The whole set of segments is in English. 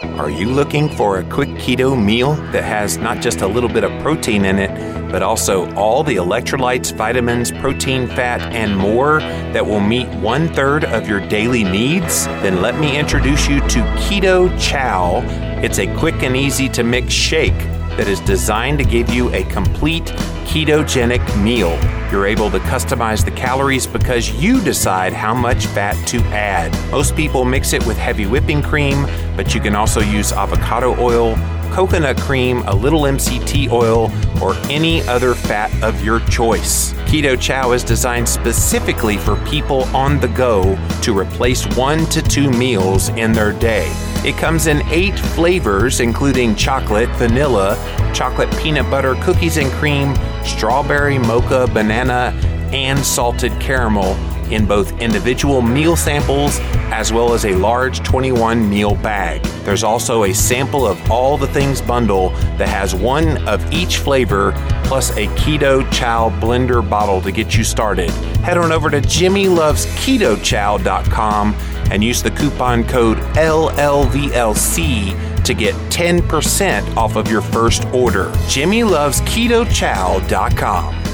Are you looking for a quick keto meal that has not just a little bit of protein in it, but also all the electrolytes, vitamins, protein, fat, and more that will meet one third of your daily needs? Then let me introduce you to Keto Chow. It's a quick and easy to mix shake that is designed to give you a complete ketogenic meal. You're able to customize the calories because you decide how much fat to add. Most people mix it with heavy whipping cream, but you can also use avocado oil, coconut cream, a little MCT oil, or any other fat of your choice. Keto Chow is designed specifically for people on the go to replace one to two meals in their day. It comes in eight flavors, including chocolate, vanilla, chocolate peanut butter, cookies and cream, strawberry, mocha, banana, and salted caramel in both individual meal samples as well as a large 21 meal bag. There's also a sample of all the things bundle that has one of each flavor plus a keto chow blender bottle to get you started. Head on over to jimmylovesketochow.com and use the coupon code LLVLC to get 10% off of your first order. jimmylovesketochow.com.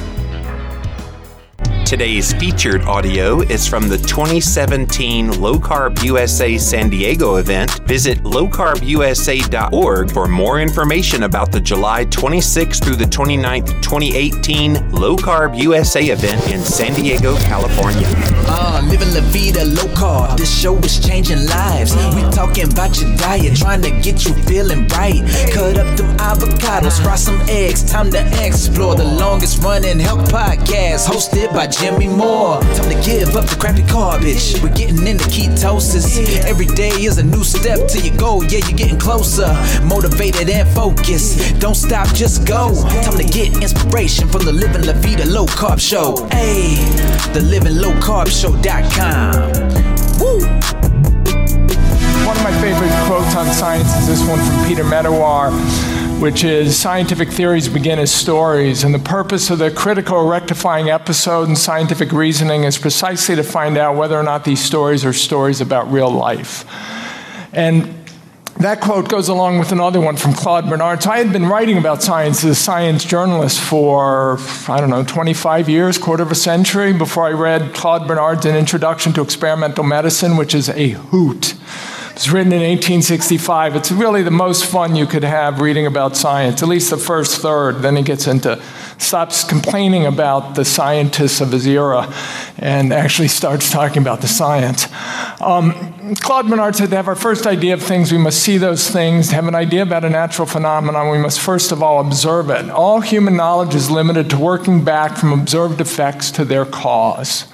Today's featured audio is from the 2017 Low Carb USA San Diego event. Visit lowcarbusa.org for more information about the July 26th through the 29th, 2018 Low Carb USA event in San Diego, California. Uh, living La Vida low carb. This show is changing lives. We talking about your diet, trying to get you feeling right. Cut up them avocados, fry some eggs. Time to explore the longest running health podcast hosted by Jimmy Moore. Time to give up the crappy garbage. We're getting into ketosis. Every day is a new step to your goal. Yeah, you're getting closer. Motivated and focused. Don't stop, just go. Time to get inspiration from the Living La Vida Low Carb Show. Hey, the Living Low Carb Show.com. Woo! One of my favorite quotes on science is this one from Peter Medawar, which is Scientific theories begin as stories, and the purpose of the critical rectifying episode in scientific reasoning is precisely to find out whether or not these stories are stories about real life. And that quote goes along with another one from Claude Bernard. So I had been writing about science as a science journalist for, I don't know, 25 years, quarter of a century, before I read Claude Bernard's An Introduction to Experimental Medicine, which is a hoot. It was written in 1865. It's really the most fun you could have reading about science, at least the first third. Then he gets into, stops complaining about the scientists of his era and actually starts talking about the science. Um, Claude Bernard said to have our first idea of things, we must see those things. To have an idea about a natural phenomenon, we must first of all observe it. All human knowledge is limited to working back from observed effects to their cause.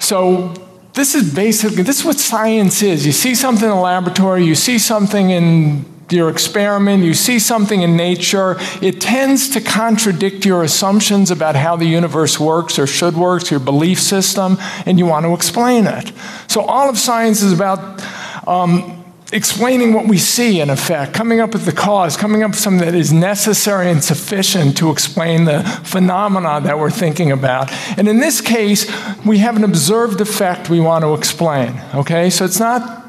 So, this is basically this is what science is. You see something in the laboratory, you see something in your experiment, you see something in nature, it tends to contradict your assumptions about how the universe works or should work, your belief system, and you want to explain it. So, all of science is about um, explaining what we see, in effect, coming up with the cause, coming up with something that is necessary and sufficient to explain the phenomena that we're thinking about. And in this case, we have an observed effect we want to explain. Okay? So, it's not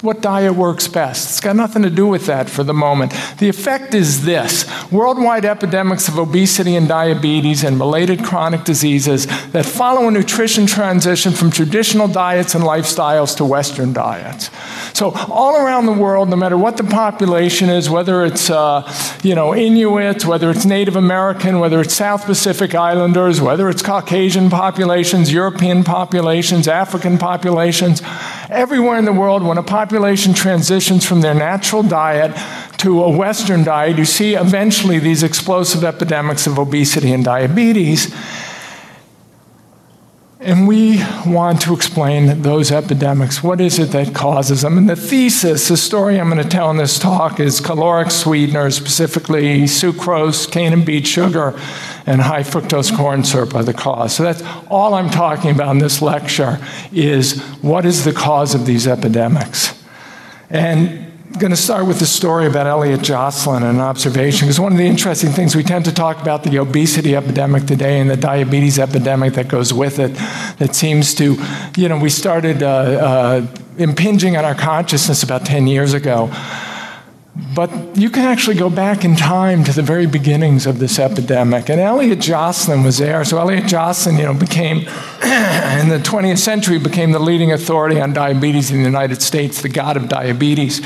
what diet works best. It's got nothing to do with that for the moment. The effect is this worldwide epidemics of obesity and diabetes and related chronic diseases that follow a nutrition transition from traditional diets and lifestyles to Western diets. So, all around the world, no matter what the population is, whether it's uh, you know, Inuit, whether it's Native American, whether it's South Pacific Islanders, whether it's Caucasian populations, European populations, African populations, everywhere in the world, when a population transitions from their natural diet to a Western diet, you see eventually these explosive epidemics of obesity and diabetes. And we want to explain those epidemics. What is it that causes them? And the thesis, the story I'm going to tell in this talk is caloric sweeteners, specifically sucrose, cane and beet sugar, and high fructose corn syrup are the cause. So that's all I'm talking about in this lecture is what is the cause of these epidemics? And I'm going to start with the story about Elliot Joslin and an observation, because one of the interesting things we tend to talk about the obesity epidemic today and the diabetes epidemic that goes with it, that seems to, you know, we started uh, uh, impinging on our consciousness about 10 years ago. But you can actually go back in time to the very beginnings of this epidemic. And Elliot Joslin was there. So Elliot Joslin, you know, became, in the 20th century, became the leading authority on diabetes in the United States, the god of diabetes.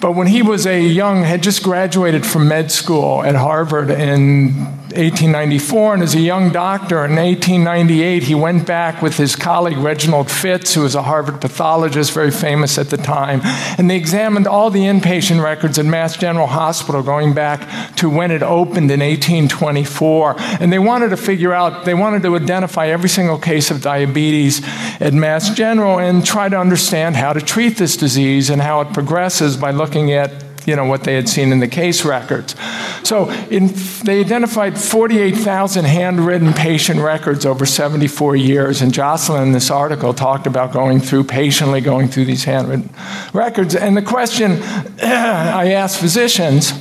But when he was a young, had just graduated from med school at Harvard in 1894, and as a young doctor in 1898, he went back with his colleague Reginald Fitz, who was a Harvard pathologist, very famous at the time, and they examined all the inpatient records at Mass General Hospital going back to when it opened in 1824. And they wanted to figure out, they wanted to identify every single case of diabetes at Mass General and try to understand how to treat this disease and how it progresses by looking at you know, what they had seen in the case records. So in, they identified 48,000 handwritten patient records over 74 years, and Joslin in this article talked about going through, patiently going through these handwritten records. And the question I asked physicians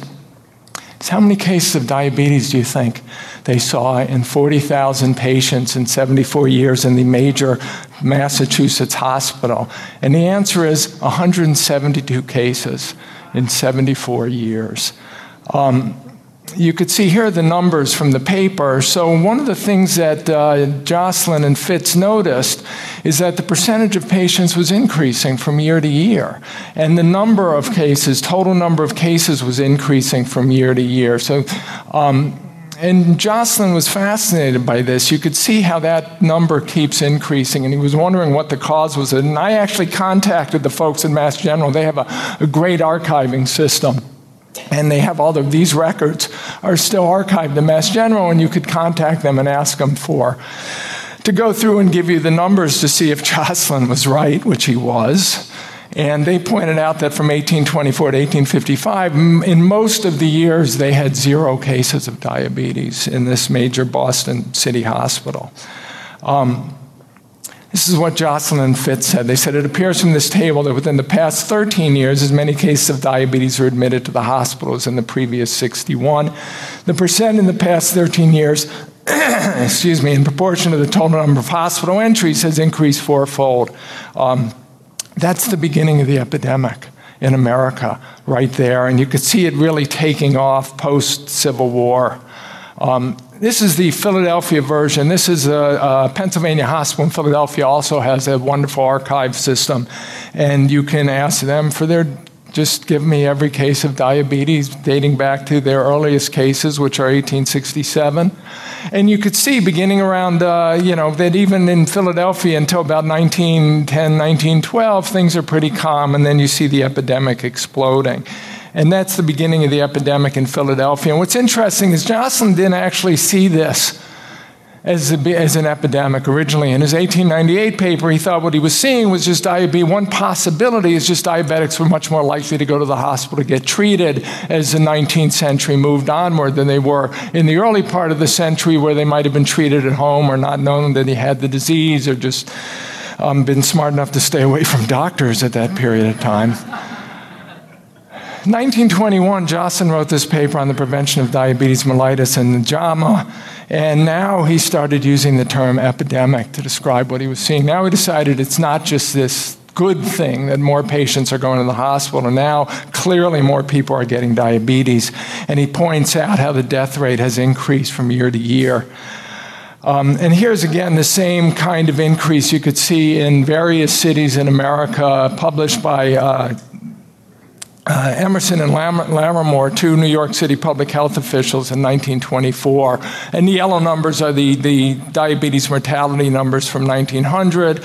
is how many cases of diabetes do you think they saw in 40,000 patients in 74 years in the major Massachusetts hospital? And the answer is 172 cases in 74 years. Um, you could see here the numbers from the paper. So, one of the things that uh, Joslin and Fitz noticed is that the percentage of patients was increasing from year to year. And the number of cases, total number of cases, was increasing from year to year. So, um, and Joslin was fascinated by this. You could see how that number keeps increasing, and he was wondering what the cause was. And I actually contacted the folks at Mass General. They have a, a great archiving system. And they have all of these records are still archived in Mass General, and you could contact them and ask them for to go through and give you the numbers to see if Joslin was right, which he was. And they pointed out that from 1824 to 1855, in most of the years, they had zero cases of diabetes in this major Boston City hospital. Um, this is what Joslin Fitz said. They said it appears from this table that within the past 13 years, as many cases of diabetes are admitted to the hospital as in the previous 61. The percent in the past 13 years, excuse me, in proportion to the total number of hospital entries has increased fourfold. Um, that's the beginning of the epidemic in America, right there. And you could see it really taking off post Civil War. Um, this is the Philadelphia version. This is a, a, Pennsylvania hospital in Philadelphia, also has a wonderful archive system. And you can ask them for their just give me every case of diabetes dating back to their earliest cases, which are 1867. And you could see beginning around, uh, you know, that even in Philadelphia until about 1910, 1912, things are pretty calm, and then you see the epidemic exploding. And that's the beginning of the epidemic in Philadelphia. And what's interesting is Joslin didn't actually see this as, a, as an epidemic originally. In his 1898 paper, he thought what he was seeing was just diabetes. One possibility is just diabetics were much more likely to go to the hospital to get treated as the 19th century moved onward than they were in the early part of the century where they might have been treated at home or not known that he had the disease or just um, been smart enough to stay away from doctors at that period of time. 1921, Joslin wrote this paper on the prevention of diabetes mellitus in the JAMA, and now he started using the term epidemic to describe what he was seeing. Now he decided it's not just this good thing that more patients are going to the hospital. And now, clearly, more people are getting diabetes. And he points out how the death rate has increased from year to year. Um, and here's again the same kind of increase you could see in various cities in America, published by uh, uh, Emerson and Lam- two New York City public health officials in 1924. And the yellow numbers are the, the diabetes mortality numbers from 1900.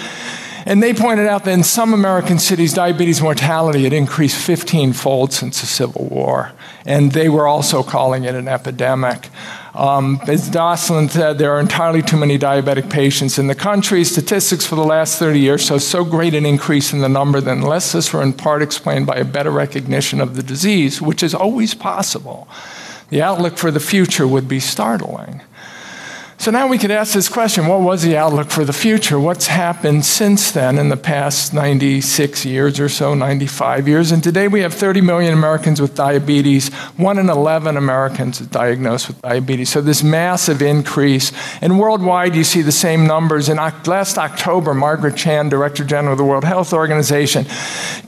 And they pointed out that in some American cities, diabetes mortality had increased 15 fold since the Civil War. And they were also calling it an epidemic. Um, as Joslin said, there are entirely too many diabetic patients in the country. Statistics for the last 30 years show so great an increase in the number that unless this were in part explained by a better recognition of the disease, which is always possible, the outlook for the future would be startling. So now we could ask this question what was the outlook for the future? What's happened since then in the past 96 years or so, 95 years? And today we have 30 million Americans with diabetes. One in 11 Americans diagnosed with diabetes. So this massive increase. And worldwide, you see the same numbers. In last October, Margaret Chan, Director General of the World Health Organization,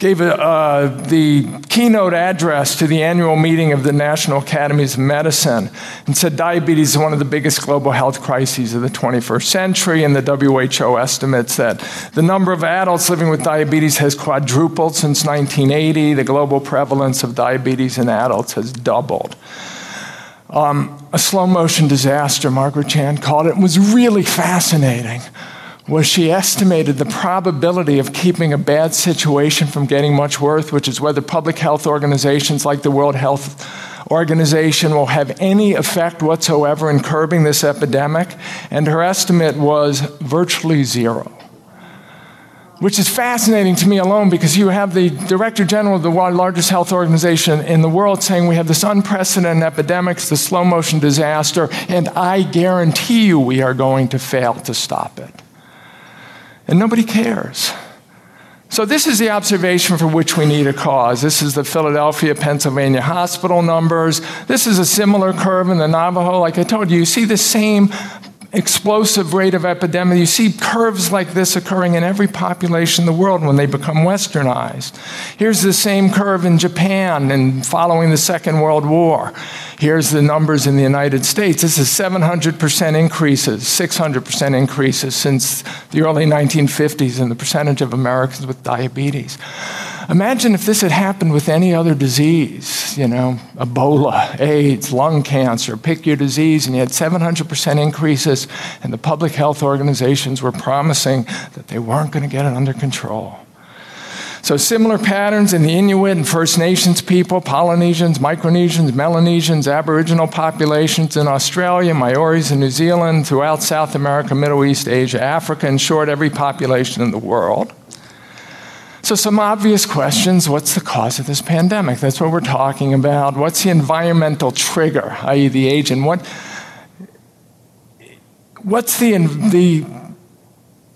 gave uh, the keynote address to the annual meeting of the National Academies of Medicine and said diabetes is one of the biggest global health crises of the 21st century, and the WHO estimates that the number of adults living with diabetes has quadrupled since 1980. The global prevalence of diabetes in adults has doubled. Um, a slow motion disaster, Margaret Chan called it, was really fascinating. Was she estimated the probability of keeping a bad situation from getting much worse, which is whether public health organizations like the World Health organization will have any effect whatsoever in curbing this epidemic, and her estimate was virtually zero. Which is fascinating to me alone because you have the Director General of the largest health organization in the world saying we have this unprecedented epidemic, the slow motion disaster, and I guarantee you we are going to fail to stop it. And nobody cares. So, this is the observation for which we need a cause. This is the Philadelphia, Pennsylvania hospital numbers. This is a similar curve in the Navajo. Like I told you, you see the same explosive rate of epidemic. You see curves like this occurring in every population in the world when they become westernized. Here's the same curve in Japan and following the Second World War. Here's the numbers in the United States. This is 700% increases, 600% increases since the early 1950s in the percentage of Americans with diabetes. Imagine if this had happened with any other disease, you know, Ebola, AIDS, lung cancer, pick your disease, and you had 700% increases, and the public health organizations were promising that they weren't going to get it under control. So, similar patterns in the Inuit and First Nations people, Polynesians, Micronesians, Melanesians, Aboriginal populations in Australia, Maoris in New Zealand, throughout South America, Middle East, Asia, Africa, in short, every population in the world. So, some obvious questions what's the cause of this pandemic? That's what we're talking about. What's the environmental trigger, i.e., the agent? What, what's the, the,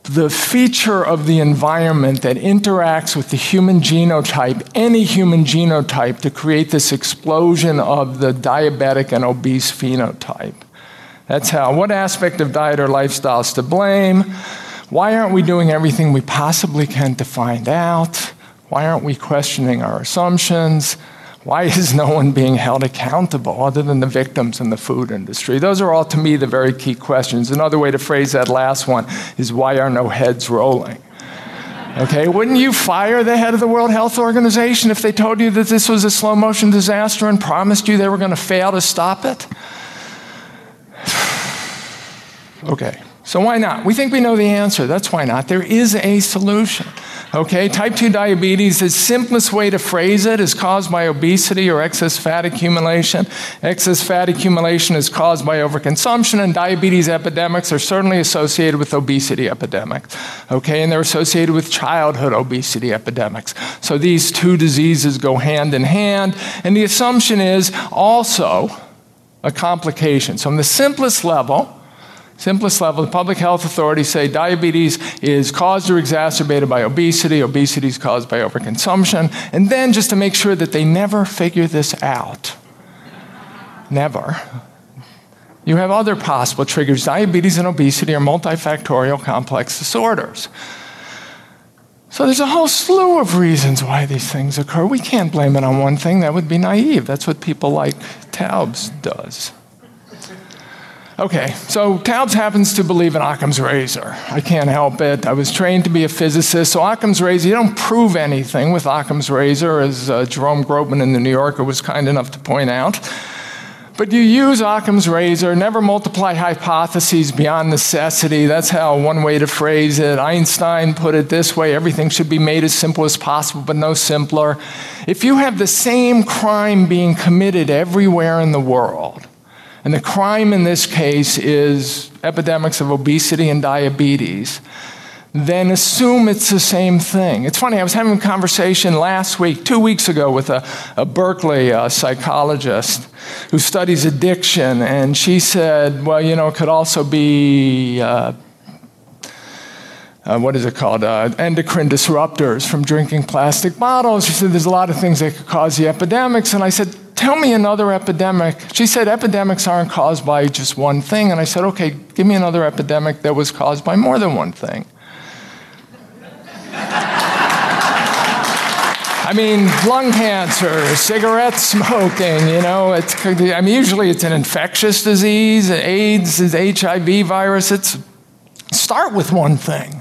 the feature of the environment that interacts with the human genotype, any human genotype, to create this explosion of the diabetic and obese phenotype? That's how. What aspect of diet or lifestyle is to blame? Why aren't we doing everything we possibly can to find out? Why aren't we questioning our assumptions? Why is no one being held accountable other than the victims in the food industry? Those are all, to me, the very key questions. Another way to phrase that last one is why are no heads rolling? Okay, wouldn't you fire the head of the World Health Organization if they told you that this was a slow motion disaster and promised you they were going to fail to stop it? okay. So why not? We think we know the answer. That's why not. There is a solution. Okay, type 2 diabetes, the simplest way to phrase it is caused by obesity or excess fat accumulation. Excess fat accumulation is caused by overconsumption, and diabetes epidemics are certainly associated with obesity epidemics. Okay, and they're associated with childhood obesity epidemics. So these two diseases go hand in hand, and the assumption is also a complication. So, on the simplest level, Simplest level, the public health authorities say diabetes is caused or exacerbated by obesity, obesity is caused by overconsumption, and then just to make sure that they never figure this out. Never. You have other possible triggers. Diabetes and obesity are multifactorial complex disorders. So there's a whole slew of reasons why these things occur. We can't blame it on one thing. That would be naive. That's what people like Taubes does. Okay, so Taubes happens to believe in Occam's razor. I can't help it. I was trained to be a physicist, so Occam's razor, you don't prove anything with Occam's razor, as uh, Jerome Groopman in the New Yorker was kind enough to point out. But you use Occam's razor, never multiply hypotheses beyond necessity. That's how one way to phrase it. Einstein put it this way everything should be made as simple as possible, but no simpler. If you have the same crime being committed everywhere in the world, and the crime in this case is epidemics of obesity and diabetes. then assume it's the same thing. It's funny, I was having a conversation last week, two weeks ago, with a, a Berkeley uh, psychologist who studies addiction, and she said, well, you know, it could also be. Uh, uh, what is it called? Uh, endocrine disruptors from drinking plastic bottles. She said there's a lot of things that could cause the epidemics. And I said, Tell me another epidemic. She said, Epidemics aren't caused by just one thing. And I said, Okay, give me another epidemic that was caused by more than one thing. I mean, lung cancer, cigarette smoking, you know, it's, I mean, usually it's an infectious disease, AIDS, is HIV virus. It's start with one thing.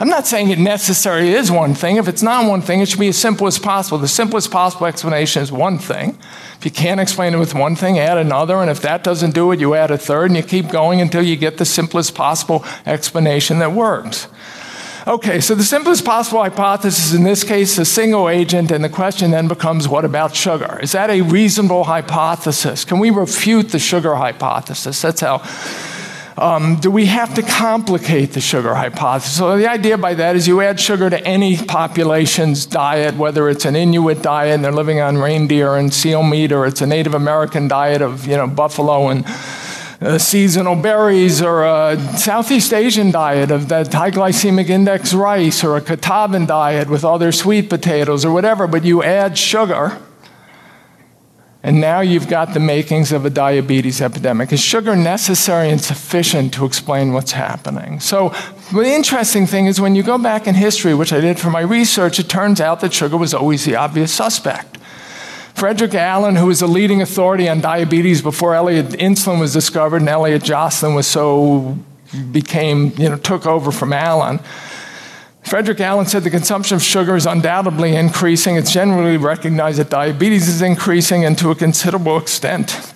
I'm not saying it necessarily is one thing. If it's not one thing, it should be as simple as possible. The simplest possible explanation is one thing. If you can't explain it with one thing, add another. And if that doesn't do it, you add a third, and you keep going until you get the simplest possible explanation that works. Okay, so the simplest possible hypothesis in this case is a single agent, and the question then becomes what about sugar? Is that a reasonable hypothesis? Can we refute the sugar hypothesis? That's how. Um, do we have to complicate the sugar hypothesis? So, the idea by that is you add sugar to any population's diet, whether it's an Inuit diet and they're living on reindeer and seal meat, or it's a Native American diet of you know, buffalo and uh, seasonal berries or a Southeast Asian diet of that high glycemic index rice or a Kitavan diet with other sweet potatoes or whatever, but you add sugar. And now you've got the makings of a diabetes epidemic. Is sugar necessary and sufficient to explain what's happening? So, the interesting thing is when you go back in history, which I did for my research, it turns out that sugar was always the obvious suspect. Frederick Allen, who was a leading authority on diabetes before Elliot insulin was discovered, and Elliot Joslin was so became, you know, took over from Allen. Frederick Allen said the consumption of sugar is undoubtedly increasing. It's generally recognized that diabetes is increasing, and to a considerable extent,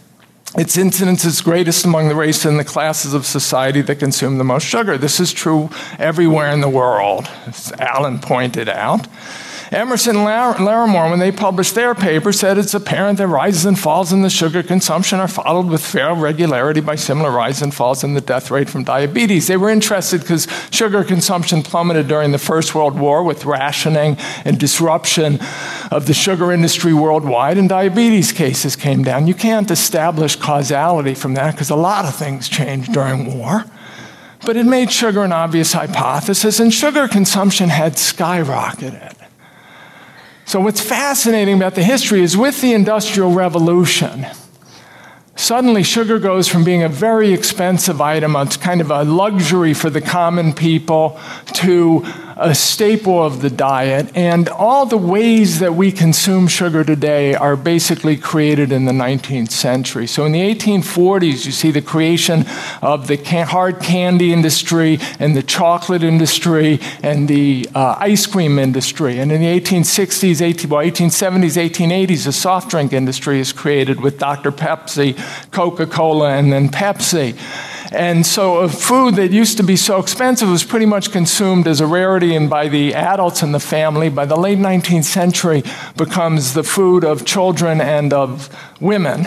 its incidence is greatest among the race and the classes of society that consume the most sugar. This is true everywhere in the world, as Allen pointed out. Emerson and Larimore, when they published their paper, said it's apparent that rises and falls in the sugar consumption are followed with fair regularity by similar rises and falls in the death rate from diabetes. They were interested because sugar consumption plummeted during the First World War with rationing and disruption of the sugar industry worldwide, and diabetes cases came down. You can't establish causality from that because a lot of things changed during war. But it made sugar an obvious hypothesis, and sugar consumption had skyrocketed. So, what's fascinating about the history is with the Industrial Revolution, suddenly sugar goes from being a very expensive item, it's kind of a luxury for the common people, to a staple of the diet. And all the ways that we consume sugar today are basically created in the 19th century. So in the 1840s, you see the creation of the hard candy industry and the chocolate industry and the uh, ice cream industry. And in the 1860s, 18, well, 1870s, 1880s, the soft drink industry is created with Dr. Pepper, Coca Cola, and then Pepsi. And so a food that used to be so expensive was pretty much consumed as a rarity and by the adults in the family. By the late 19th century becomes the food of children and of women.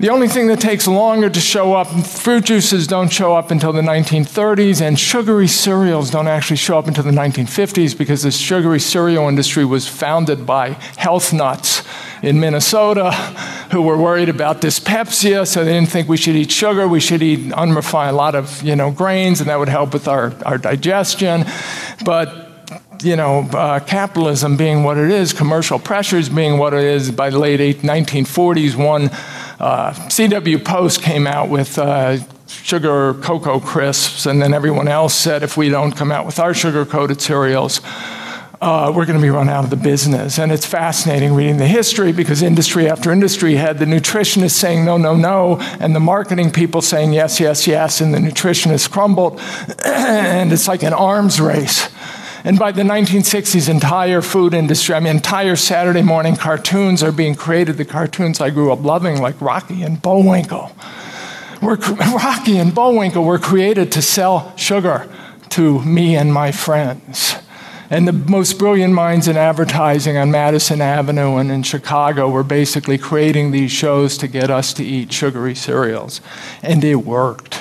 The only thing that takes longer to show up, fruit juices don't show up until the 1930s, and sugary cereals don't actually show up until the 1950s because the sugary cereal industry was founded by health nuts in Minnesota who were worried about dyspepsia, so they didn't think we should eat sugar, we should eat unrefined, a lot of you know, grains, and that would help with our, our digestion. But you know, uh, capitalism being what it is, commercial pressures being what it is, by the late 1940s, one uh, CW Post came out with uh, sugar cocoa crisps, and then everyone else said if we don't come out with our sugar coated cereals, uh, we're going to be run out of the business. And it's fascinating reading the history because industry after industry had the nutritionists saying no, no, no, and the marketing people saying yes, yes, yes, and the nutritionists crumbled. and it's like an arms race. And by the 1960s, entire food industry, I mean, entire Saturday morning cartoons are being created. The cartoons I grew up loving, like Rocky and Bullwinkle. We're, Rocky and Bullwinkle were created to sell sugar to me and my friends. And the most brilliant minds in advertising on Madison Avenue and in Chicago were basically creating these shows to get us to eat sugary cereals. And it worked.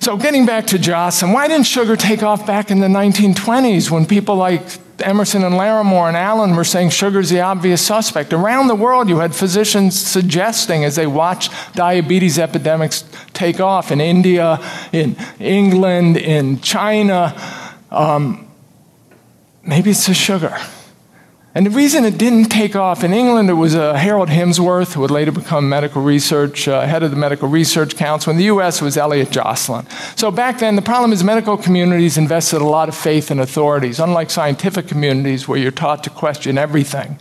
So, getting back to Joslin, why didn't sugar take off back in the 1920s when people like Emerson and Larimore and Allen were saying sugar's the obvious suspect? Around the world, you had physicians suggesting as they watched diabetes epidemics take off in India, in England, in China. Um, maybe it's the sugar. And the reason it didn't take off in England, it was uh, Harold Himsworth, who would later become medical research, uh, head of the Medical Research Council. In the US, it was Elliot Joslin. So back then, the problem is medical communities invested a lot of faith in authorities, unlike scientific communities where you're taught to question everything.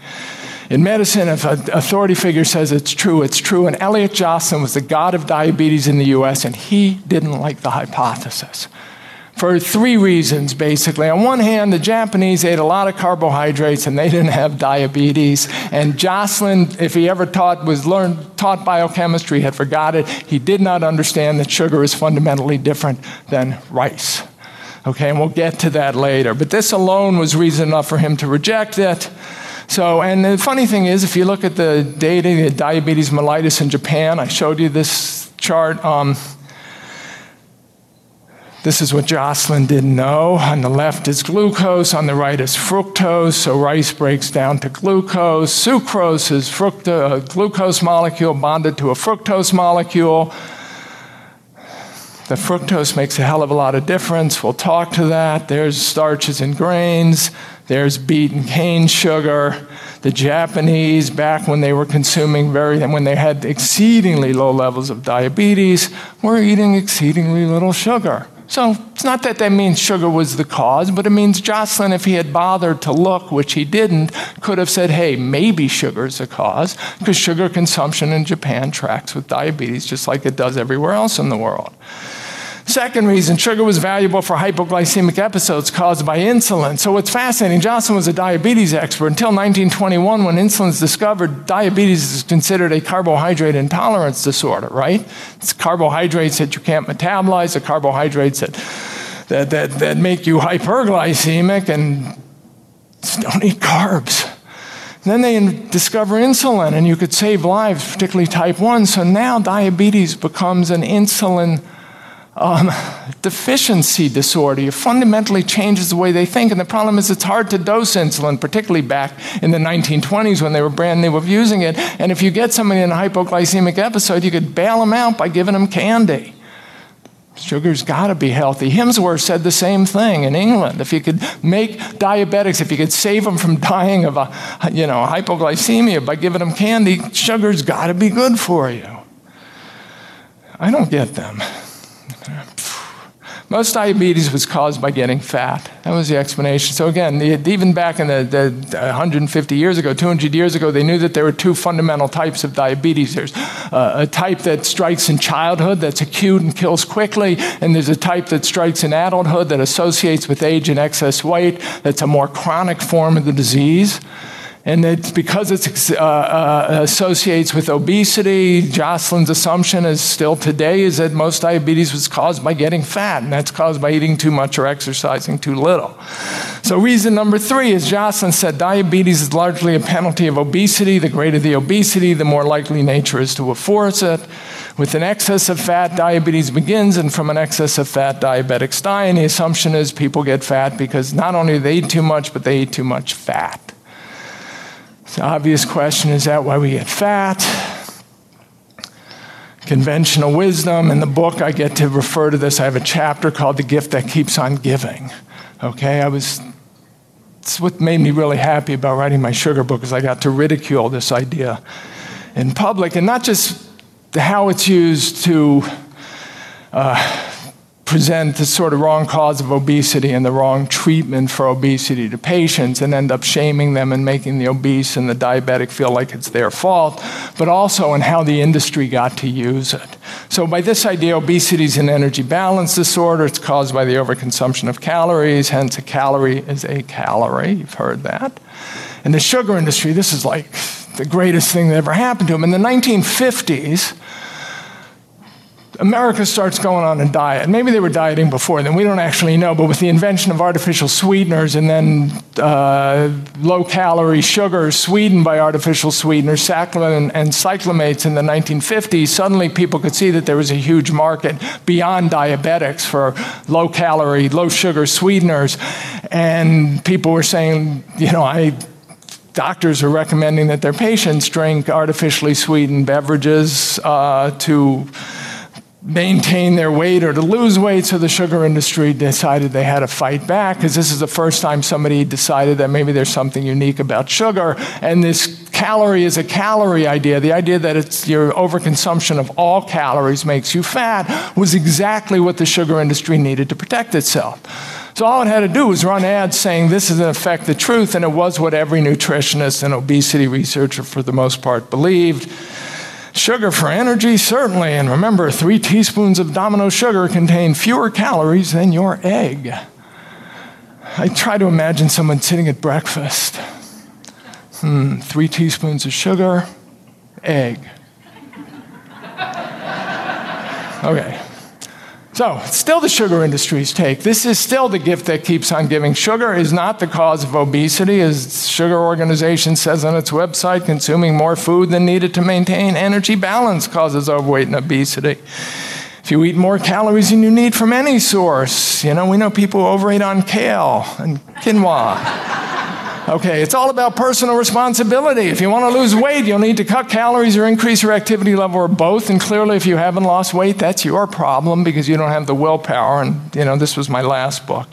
In medicine, if an authority figure says it's true, it's true. And Elliot Joslin was the god of diabetes in the US, and he didn't like the hypothesis for three reasons, basically. On one hand, the Japanese ate a lot of carbohydrates and they didn't have diabetes. And Joslin, if he ever taught, was learned, taught biochemistry, had forgot it. He did not understand that sugar is fundamentally different than rice. Okay, and we'll get to that later. But this alone was reason enough for him to reject it. So, and the funny thing is, if you look at the data, the diabetes mellitus in Japan, I showed you this chart. Um, this is what Joslin didn't know. On the left is glucose, on the right is fructose. So rice breaks down to glucose. Sucrose is fructose, a uh, glucose molecule bonded to a fructose molecule. The fructose makes a hell of a lot of difference. We'll talk to that. There's starches and grains. There's beet and cane sugar. The Japanese, back when they were consuming very, when they had exceedingly low levels of diabetes, were eating exceedingly little sugar. So it's not that that means sugar was the cause, but it means Joslin, if he had bothered to look, which he didn't, could have said, hey, maybe sugar's the cause, because sugar consumption in Japan tracks with diabetes just like it does everywhere else in the world. Second reason, sugar was valuable for hypoglycemic episodes caused by insulin. So what's fascinating, Johnson was a diabetes expert until 1921 when insulin insulin's discovered, diabetes is considered a carbohydrate intolerance disorder, right? It's carbohydrates that you can't metabolize, the carbohydrates that, that, that, that make you hyperglycemic and don't eat carbs. Then they discover insulin and you could save lives, particularly type 1. So now diabetes becomes an insulin um, deficiency disorder. It fundamentally changes the way they think. And the problem is, it's hard to dose insulin, particularly back in the 1920s when they were brand new of using it. And if you get somebody in a hypoglycemic episode, you could bail them out by giving them candy. Sugar's got to be healthy. Himsworth said the same thing in England. If you could make diabetics, if you could save them from dying of a, you know, hypoglycemia by giving them candy, sugar's got to be good for you. I don't get them. Most diabetes was caused by getting fat. That was the explanation. So, again, even back in the, the, 150 years ago, 200 years ago, they knew that there were two fundamental types of diabetes. There's uh, a type that strikes in childhood that's acute and kills quickly, and there's a type that strikes in adulthood that associates with age and excess weight that's a more chronic form of the disease. And it's because it uh, uh, associates with obesity, Joslin's assumption is still today is that most diabetes was caused by getting fat, and that's caused by eating too much or exercising too little. So, reason number three is Joslin said diabetes is largely a penalty of obesity. The greater the obesity, the more likely nature is to enforce it. With an excess of fat, diabetes begins, and from an excess of fat, diabetics die. And the assumption is people get fat because not only they eat too much, but they eat too much fat. Obvious question is that why we get fat? Conventional wisdom. In the book, I get to refer to this. I have a chapter called The Gift That Keeps on Giving. Okay, I was. It's what made me really happy about writing my sugar book is I got to ridicule this idea in public, and not just how it's used to uh, present the sort of wrong cause of obesity and the wrong treatment for obesity to patients and end up shaming them and making the obese and the diabetic feel like it's their fault, but also in how the industry got to use it. So, by this idea, obesity is an energy balance disorder. It's caused by the overconsumption of calories, hence, a calorie is a calorie. You've heard that. In the sugar industry, this is like the greatest thing that ever happened to them. In the 1950s, America starts going on a diet. Maybe they were dieting before then, we don't actually know, but with the invention of artificial sweeteners and then uh, low calorie sugars sweetened by artificial sweeteners, saccharin and cyclamates in the 1950s, suddenly people could see that there was a huge market beyond diabetics for low calorie, low sugar sweeteners. And people were saying, you know, I doctors are recommending that their patients drink artificially sweetened beverages uh, to maintain their weight or to lose weight, so the sugar industry decided they had to fight back because this is the first time somebody decided that maybe there's something unique about sugar. And this calorie is a calorie idea, the idea that it's your overconsumption of all calories makes you fat, was exactly what the sugar industry needed to protect itself. So all it had to do was run ads saying this is in effect the truth, and it was what every nutritionist and obesity researcher, for the most part, believed. Sugar for energy, certainly. And remember, three teaspoons of domino sugar contain fewer calories than your egg. I try to imagine someone sitting at breakfast. Hmm, three teaspoons of sugar, egg. Okay. So, still the sugar industry's take. This is still the gift that keeps on giving. Sugar is not the cause of obesity, as Sugar Organization says on its website. Consuming more food than needed to maintain energy balance causes overweight and obesity. If you eat more calories than you need from any source, you know, we know people overeat on kale and quinoa. Okay, it's all about personal responsibility. If you want to lose weight, you'll need to cut calories or increase your activity level or both. And clearly, if you haven't lost weight, that's your problem because you don't have the willpower. And, you know, this was my last book.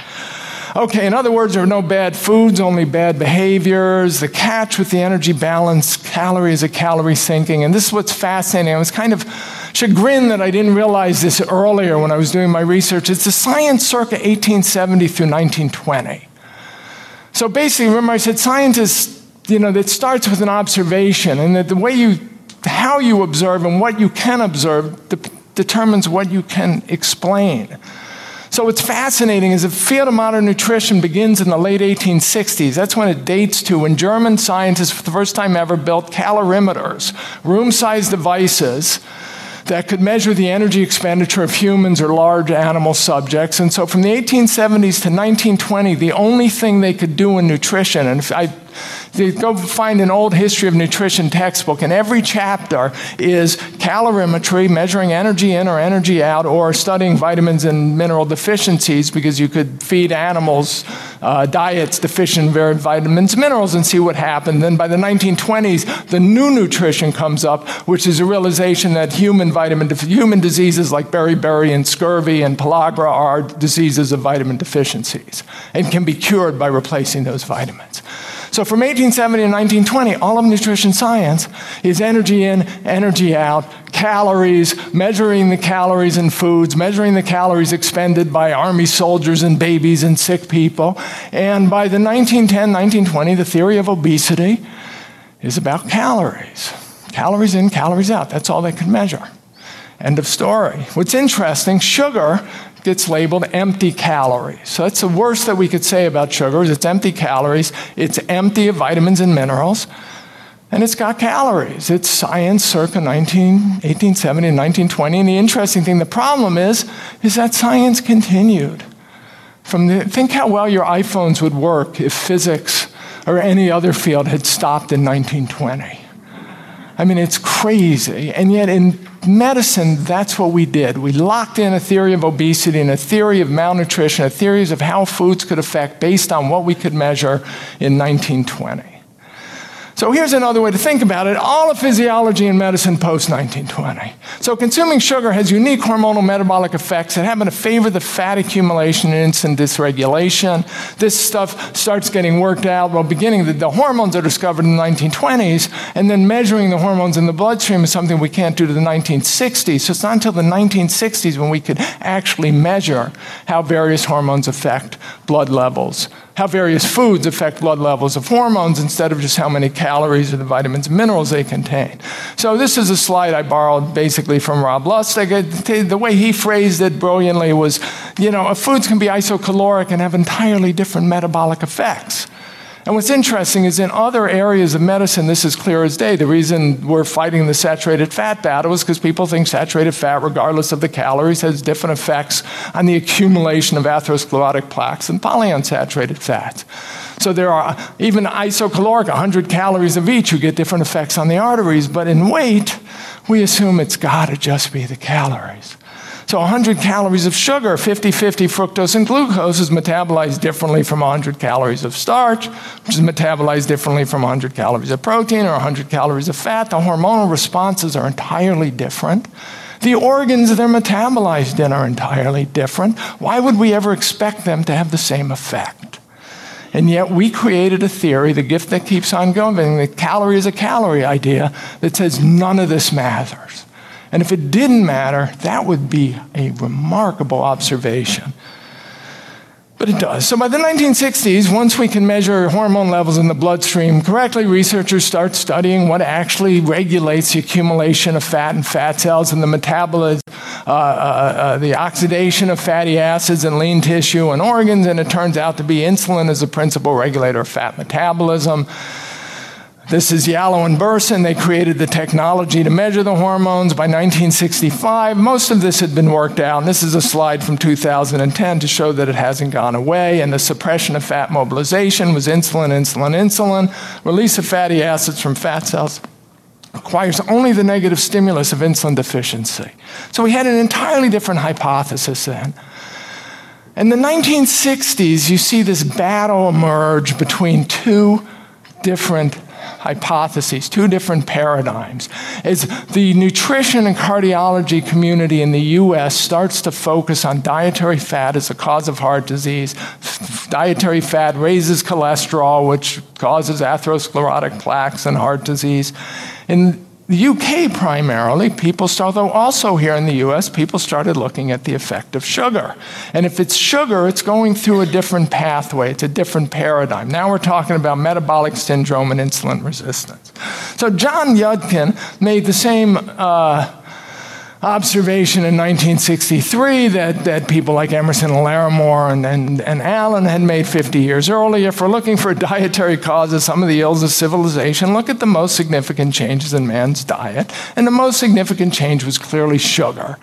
Okay, in other words, there are no bad foods, only bad behaviors. The catch with the energy balance, calorie is a calorie sinking. And this is what's fascinating. I was kind of chagrined that I didn't realize this earlier when I was doing my research. It's the science circa 1870 through 1920. So basically, remember I said scientists, you know, it starts with an observation, and that the way you, how you observe and what you can observe de- determines what you can explain. So what's fascinating is the field of modern nutrition begins in the late 1860s. That's when it dates to when German scientists, for the first time ever, built calorimeters, room-sized devices that could measure the energy expenditure of humans or large animal subjects. And so from the 1870s to 1920, the only thing they could do in nutrition, and I you go find an old history of nutrition textbook, and every chapter is calorimetry, measuring energy in or energy out, or studying vitamins and mineral deficiencies because you could feed animals uh, diets deficient in vitamins minerals and see what happened. Then by the 1920s, the new nutrition comes up, which is a realization that human vitamin human diseases like beriberi and scurvy and pellagra are diseases of vitamin deficiencies and can be cured by replacing those vitamins. So from 1870 to 1920, all of nutrition science is energy in, energy out, calories, measuring the calories in foods, measuring the calories expended by army soldiers and babies and sick people. And by the 1910, 1920, the theory of obesity is about calories. Calories in, calories out. That's all they could measure. End of story. What's interesting, sugar gets labeled empty calories. So that's the worst that we could say about sugars. It's empty calories, it's empty of vitamins and minerals, and it's got calories. It's science circa 19, 1870 and 1920. And the interesting thing, the problem is, is that science continued. From the, think how well your iPhones would work if physics or any other field had stopped in 1920. I mean, it's crazy. And yet, in medicine, that's what we did. We locked in a theory of obesity and a theory of malnutrition, a theories of how foods could affect based on what we could measure in 1920. So here's another way to think about it all of physiology and medicine post 1920. So consuming sugar has unique hormonal metabolic effects that happen to favor the fat accumulation and insulin dysregulation. This stuff starts getting worked out. Well, beginning the, the hormones are discovered in the 1920s, and then measuring the hormones in the bloodstream is something we can't do to the 1960s. So it's not until the 1960s when we could actually measure how various hormones affect blood levels how various foods affect blood levels of hormones instead of just how many calories or the vitamins and minerals they contain. So, this is a slide I borrowed basically from Rob Lustig. The way he phrased it brilliantly was you know, foods can be isocaloric and have entirely different metabolic effects. And what's interesting is in other areas of medicine, this is clear as day. The reason we're fighting the saturated fat battle is because people think saturated fat, regardless of the calories, has different effects on the accumulation of atherosclerotic plaques and polyunsaturated fats. So there are even isocaloric, 100 calories of each, who get different effects on the arteries. But in weight, we assume it's got to just be the calories. So 100 calories of sugar, 50 50 fructose and glucose, is metabolized differently from 100 calories of starch, which is metabolized differently from 100 calories of protein or 100 calories of fat. The hormonal responses are entirely different. The organs they're metabolized in are entirely different. Why would we ever expect them to have the same effect? And yet we created a theory, the gift that keeps on going, the calorie is a calorie idea, that says none of this matters. And if it didn't matter, that would be a remarkable observation. But it does. So by the 1960s, once we can measure hormone levels in the bloodstream correctly, researchers start studying what actually regulates the accumulation of fat and fat cells and the metabolism, uh, uh, uh, the oxidation of fatty acids in lean tissue and organs. And it turns out to be insulin as the principal regulator of fat metabolism. This is Yalow and Berson. They created the technology to measure the hormones by 1965. Most of this had been worked out. And this is a slide from 2010 to show that it hasn't gone away. And the suppression of fat mobilization was insulin, insulin, insulin. Release of fatty acids from fat cells requires only the negative stimulus of insulin deficiency. So we had an entirely different hypothesis then. In the 1960s, you see this battle emerge between two different hypotheses, two different paradigms. As the nutrition and cardiology community in the US starts to focus on dietary fat as a cause of heart disease, dietary fat raises cholesterol, which causes atherosclerotic plaques and heart disease. In the UK primarily, people started, though also here in the US, people started looking at the effect of sugar. And if it's sugar, it's going through a different pathway, it's a different paradigm. Now we're talking about metabolic syndrome and insulin resistance. So John Yudkin made the same. Uh, observation in 1963 that, that people like Emerson and Larimore and, and, and Allen had made 50 years earlier. For looking for dietary causes, some of the ills of civilization, look at the most significant changes in man's diet. And the most significant change was clearly sugar.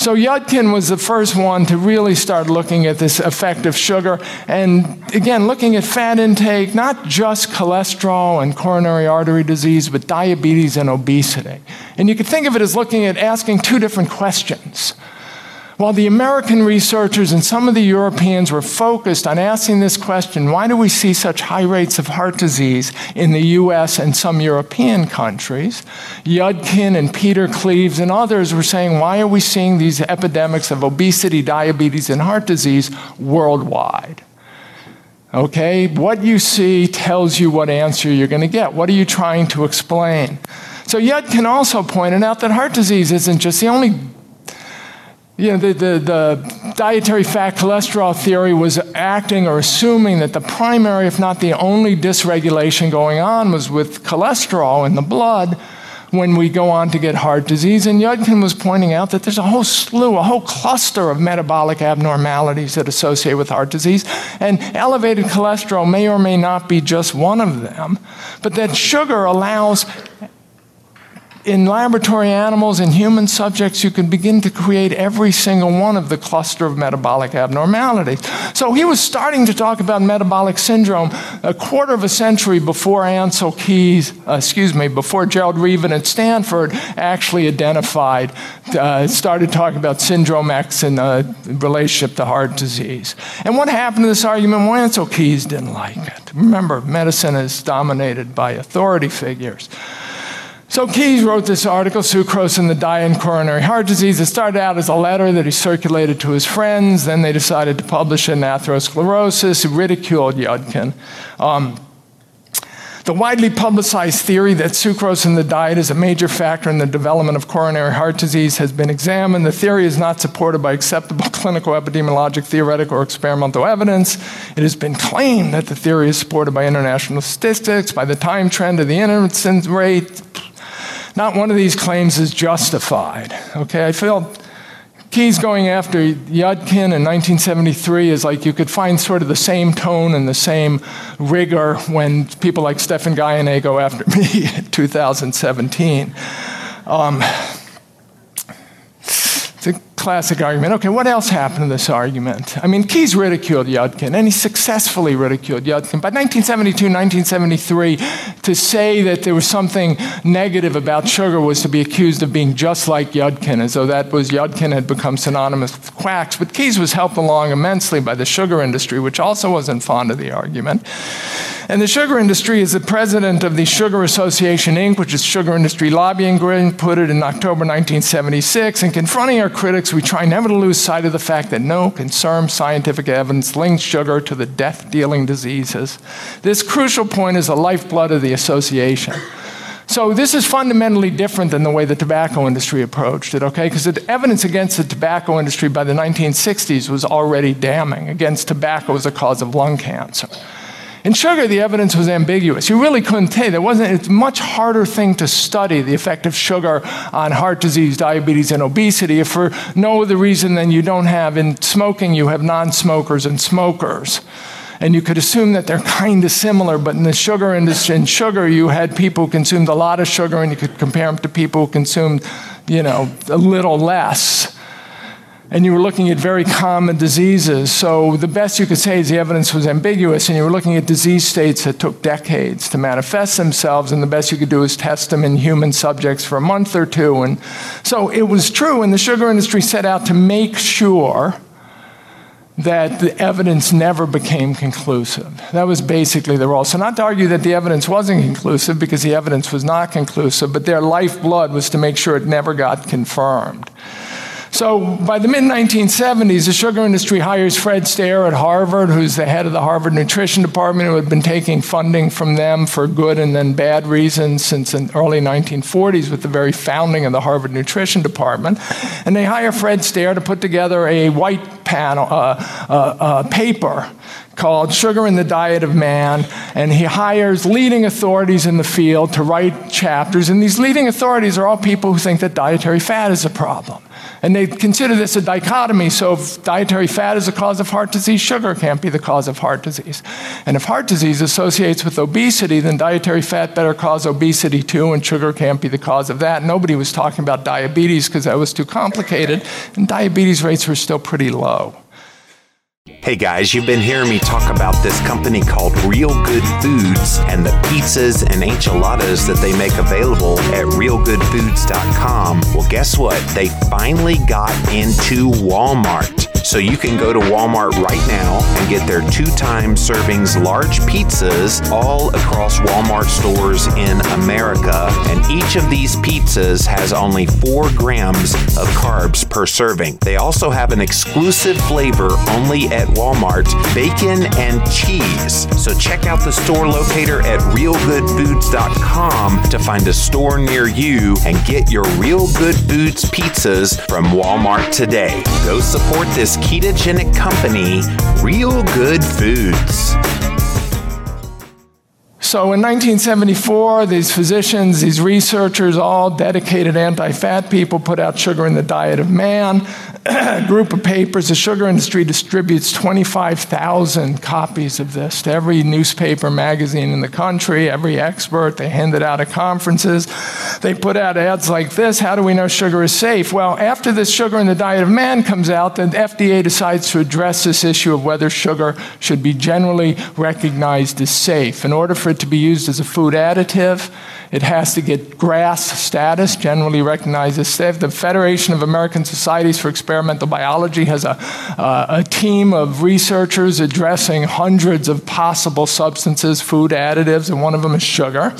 So Yudkin was the first one to really start looking at this effect of sugar. And again, looking at fat intake, not just cholesterol and coronary artery disease, but diabetes and obesity. And you could think of it as looking at asking two different questions. While the American researchers and some of the Europeans were focused on asking this question why do we see such high rates of heart disease in the US and some European countries? Yudkin and Peter Cleves and others were saying why are we seeing these epidemics of obesity, diabetes, and heart disease worldwide? Okay, what you see tells you what answer you're going to get. What are you trying to explain? So Yudkin also pointed out that heart disease isn't just the only you know, the, the, the, dietary fat cholesterol theory was acting or assuming that the primary, if not the only, dysregulation going on was with cholesterol in the blood when we go on to get heart disease. And Yudkin was pointing out that there's a whole slew, a whole cluster of metabolic abnormalities that associate with heart disease. And elevated cholesterol may or may not be just one of them, but that sugar allows in laboratory animals and human subjects, you can begin to create every single one of the cluster of metabolic abnormalities. So he was starting to talk about metabolic syndrome a quarter of a century before Ancel Keys, uh, excuse me, before Gerald Reaven at Stanford actually identified, uh, started talking about syndrome X in the relationship to heart disease. And what happened to this argument? Well, Ancel Keys didn't like it. Remember, medicine is dominated by authority figures. So Keys wrote this article, Sucrose in the Diet and Coronary Heart Disease. It started out as a letter that he circulated to his friends. Then they decided to publish it in Atherosclerosis. He ridiculed Yudkin. Um, the widely publicized theory that sucrose in the diet is a major factor in the development of coronary heart disease has been examined. The theory is not supported by acceptable clinical, epidemiologic, theoretical, or experimental evidence. It has been claimed that the theory is supported by international statistics, by the time trend of the incidence rate, not one of these claims is justified. Okay, I feel Keys going after Yudkin in 1973 is like you could find sort of the same tone and the same rigor when people like Stephan Guyenet go after me in 2017. Um, classic argument. Okay, what else happened in this argument? I mean, Keys ridiculed Yudkin, and he successfully ridiculed Yudkin. By 1972, 1973, to say that there was something negative about sugar was to be accused of being just like Yudkin, as though that was Yudkin had become synonymous with quacks. But Keys was helped along immensely by the sugar industry, which also wasn't fond of the argument. And the sugar industry is the president of the Sugar Association, Inc., which is sugar industry lobbying group, put it in October 1976. And confronting our critics, we try never to lose sight of the fact that no confirmed scientific evidence links sugar to the death dealing diseases. This crucial point is the lifeblood of the association. So this is fundamentally different than the way the tobacco industry approached it, okay? Because the evidence against the tobacco industry by the 1960s was already damning against tobacco as a cause of lung cancer. In sugar, the evidence was ambiguous. You really couldn't tell. There wasn't, it's a much harder thing to study the effect of sugar on heart disease, diabetes, and obesity if for no other reason than you don't have in smoking, you have non smokers and smokers. And you could assume that they're kind of similar, but in the sugar industry, in sugar, you had people who consumed a lot of sugar, and you could compare them to people who consumed, you know, a little less and you were looking at very common diseases. So the best you could say is the evidence was ambiguous, and you were looking at disease states that took decades to manifest themselves, and the best you could do is test them in human subjects for a month or two. And so it was true, and the sugar industry set out to make sure that the evidence never became conclusive. That was basically the role. So, not to argue that the evidence wasn't conclusive, because the evidence was not conclusive, but their lifeblood was to make sure it never got confirmed. So by the mid 1970s, the sugar industry hires Fred Stare at Harvard, who's the head of the Harvard Nutrition Department, who had been taking funding from them for good and then bad reasons since the early 1940s with the very founding of the Harvard Nutrition Department. And they hire Fred Stare to put together a white panel, uh, uh, uh, paper called Sugar in the Diet of Man, and he hires leading authorities in the field to write chapters. And these leading authorities are all people who think that dietary fat is a problem. And they consider this a dichotomy. So, if dietary fat is the cause of heart disease, sugar can't be the cause of heart disease. And if heart disease associates with obesity, then dietary fat better cause obesity too, and sugar can't be the cause of that. Nobody was talking about diabetes because that was too complicated, and diabetes rates were still pretty low. Hey guys, you've been hearing me talk about this company called Real Good Foods and the pizzas and enchiladas that they make available at realgoodfoods.com. Well, guess what? They finally got into Walmart. So you can go to Walmart right now and get their two time servings large pizzas all across Walmart stores in America. And each of these pizzas has only four grams of carbs per serving. They also have an exclusive flavor only at Walmart bacon and cheese. So check out the store locator at realgoodfoods.com to find a store near you and get your Real Good Foods pizzas from Walmart today. Go support this ketogenic company, Real Good Foods. So in 1974, these physicians, these researchers, all dedicated anti fat people, put out Sugar in the Diet of Man. A group of papers. The sugar industry distributes 25,000 copies of this to every newspaper, magazine in the country, every expert. They hand it out at conferences. They put out ads like this How do we know sugar is safe? Well, after this Sugar in the Diet of Man comes out, the FDA decides to address this issue of whether sugar should be generally recognized as safe. In order for it to be used as a food additive, it has to get GRAS status, generally recognized as safe. The Federation of American Societies for Experimental Biology has a, uh, a team of researchers addressing hundreds of possible substances, food additives, and one of them is sugar.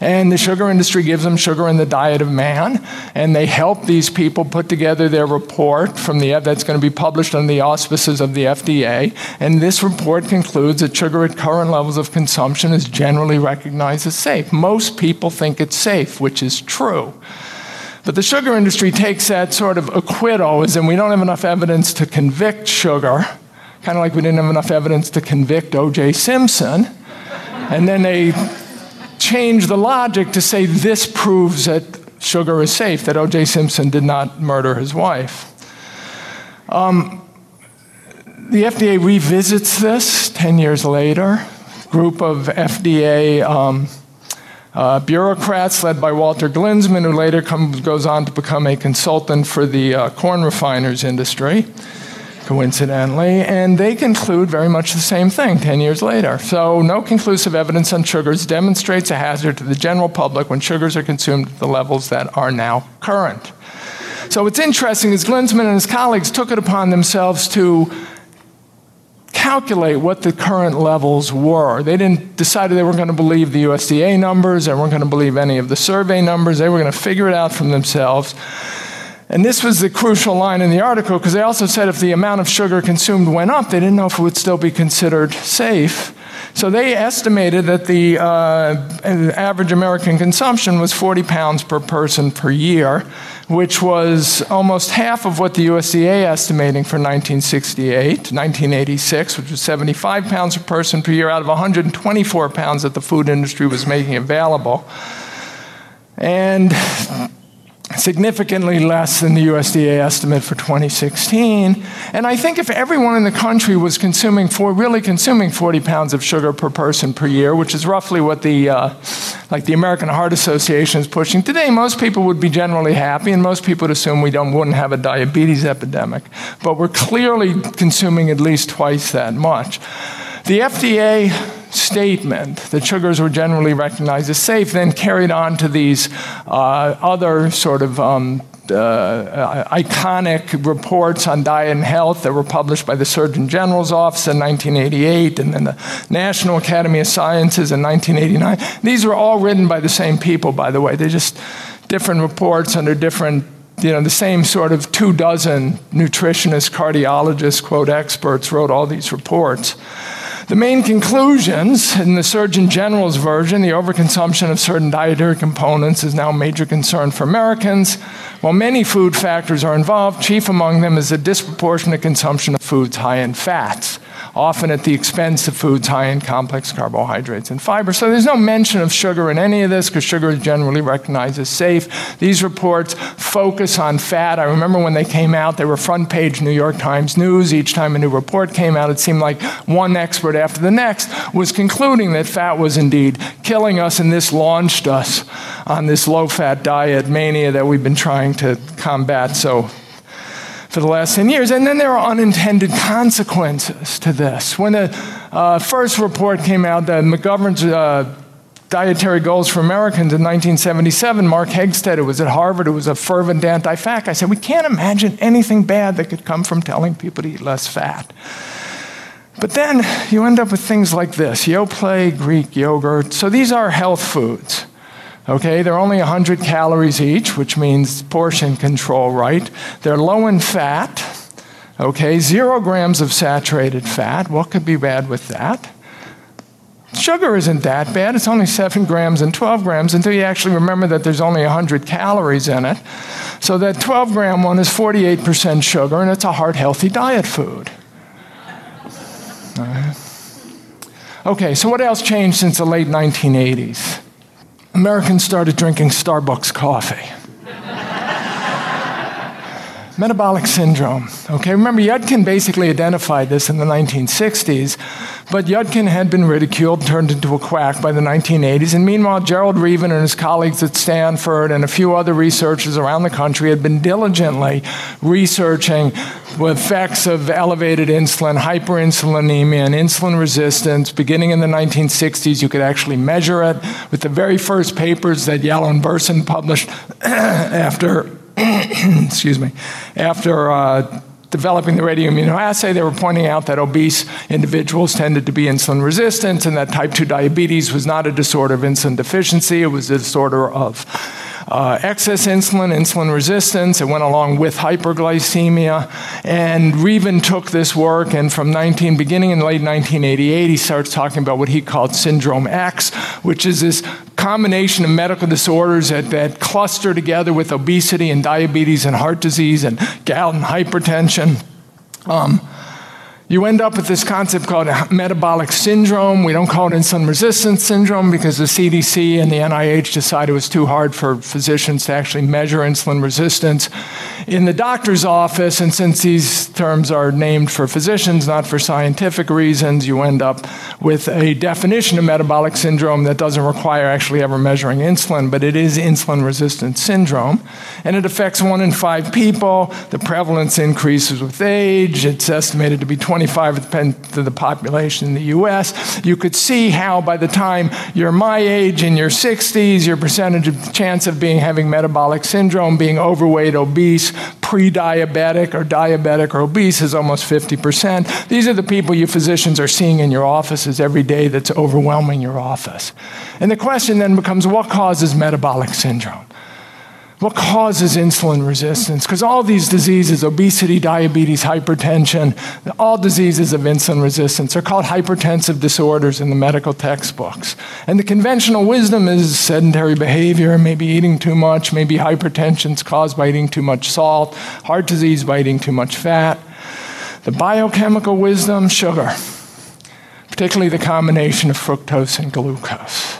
And the sugar industry gives them sugar in the diet of man. And they help these people put together their report from the that's going to be published under the auspices of the FDA. And this report concludes that sugar at current levels of consumption is generally recognized as safe. Most people think it's safe, which is true. But the sugar industry takes that sort of acquittal, as in we don't have enough evidence to convict sugar, kind of like we didn't have enough evidence to convict O.J. Simpson. And then they change the logic to say this proves that sugar is safe, that O.J. Simpson did not murder his wife. Um, the FDA revisits this 10 years later. Group of FDA um, uh, bureaucrats led by Walter Glinsmann, who later comes, goes on to become a consultant for the uh, corn refiners industry, coincidentally, and they conclude very much the same thing 10 years later. So, no conclusive evidence on sugars demonstrates a hazard to the general public when sugars are consumed at the levels that are now current. So, what's interesting is Glinsmann and his colleagues took it upon themselves to calculate what the current levels were. They didn't decide they weren't going to believe the USDA numbers, they weren't going to believe any of the survey numbers, they were going to figure it out from themselves. And this was the crucial line in the article because they also said if the amount of sugar consumed went up, they didn't know if it would still be considered safe. So they estimated that the uh, average American consumption was 40 pounds per person per year, which was almost half of what the USDA estimating for 1968, 1986, which was 75 pounds per person per year out of 124 pounds that the food industry was making available. And significantly less than the USDA estimate for 2016. And I think if everyone in the country was consuming really consuming 40 pounds of sugar per person per year, which is roughly what the uh, like the American Heart Association is pushing today, most people would be generally happy, and most people would assume we don't wouldn't have a diabetes epidemic. But we're clearly consuming at least twice that much. The FDA statement that sugars were generally recognized as safe then carried on to these uh, other sort of um, uh, iconic reports on diet and health that were published by the Surgeon General's office in 1988 and then the National Academy of Sciences in 1989. These were all written by the same people, by the way. They're just different reports under different you know, the same sort of two dozen nutritionists, cardiologists, quote, experts wrote all these reports. The main conclusions in the Surgeon General's version the overconsumption of certain dietary components is now a major concern for Americans. While many food factors are involved, chief among them is the disproportionate consumption of foods high in fats often at the expense of foods high in complex carbohydrates and fiber. So there's no mention of sugar in any of this because sugar is generally recognized as safe. These reports focus on fat. I remember when they came out, they were front page New York Times News. Each time a new report came out, it seemed like one expert after the next was concluding that fat was indeed killing us, and this launched us on this low fat diet mania that we've been trying to combat so for the last 10 years. And then there are unintended consequences to this. When the uh, first report came out, the McGovern's uh, dietary goals for Americans in 1977, Mark Hegsted, it was at Harvard, who was a fervent anti fat I said, We can't imagine anything bad that could come from telling people to eat less fat. But then you end up with things like this Yoplait, Greek yogurt. So these are health foods. Okay, they're only 100 calories each, which means portion control, right? They're low in fat. Okay, zero grams of saturated fat. What could be bad with that? Sugar isn't that bad. It's only 7 grams and 12 grams until you actually remember that there's only 100 calories in it. So that 12 gram one is 48% sugar, and it's a heart healthy diet food. Okay, so what else changed since the late 1980s? Americans started drinking Starbucks coffee. Metabolic syndrome. Okay, remember, Yudkin basically identified this in the 1960s, but Yudkin had been ridiculed, turned into a quack by the 1980s, and meanwhile, Gerald Reaven and his colleagues at Stanford and a few other researchers around the country had been diligently researching the effects of elevated insulin, hyperinsulinemia, and insulin resistance. Beginning in the 1960s, you could actually measure it with the very first papers that Yalow and Berson published after excuse me, after uh, developing the radioimmunoassay, they were pointing out that obese individuals tended to be insulin resistant and that type 2 diabetes was not a disorder of insulin deficiency, it was a disorder of uh, excess insulin, insulin resistance. It went along with hyperglycemia. And Reaven took this work, and from 19, beginning in late 1988, he starts talking about what he called Syndrome X, which is this combination of medical disorders that, that cluster together with obesity and diabetes and heart disease and gout and hypertension. Um, you end up with this concept called metabolic syndrome. We don't call it insulin resistance syndrome because the CDC and the NIH decided it was too hard for physicians to actually measure insulin resistance in the doctor's office. And since these terms are named for physicians, not for scientific reasons, you end up with a definition of metabolic syndrome that doesn't require actually ever measuring insulin, but it is insulin resistance syndrome. And it affects one in five people. The prevalence increases with age. It's estimated to be 20 25% of the population in the US, you could see how by the time you're my age in your 60s, your percentage of chance of being having metabolic syndrome, being overweight, obese, pre-diabetic or diabetic or obese is almost 50%. These are the people you physicians are seeing in your offices every day that's overwhelming your office. And the question then becomes what causes metabolic syndrome? What causes insulin resistance? Because all these diseases, obesity, diabetes, hypertension, all diseases of insulin resistance are called hypertensive disorders in the medical textbooks. And the conventional wisdom is sedentary behavior, maybe eating too much, maybe hypertension is caused by eating too much salt, heart disease by eating too much fat. The biochemical wisdom, sugar, particularly the combination of fructose and glucose.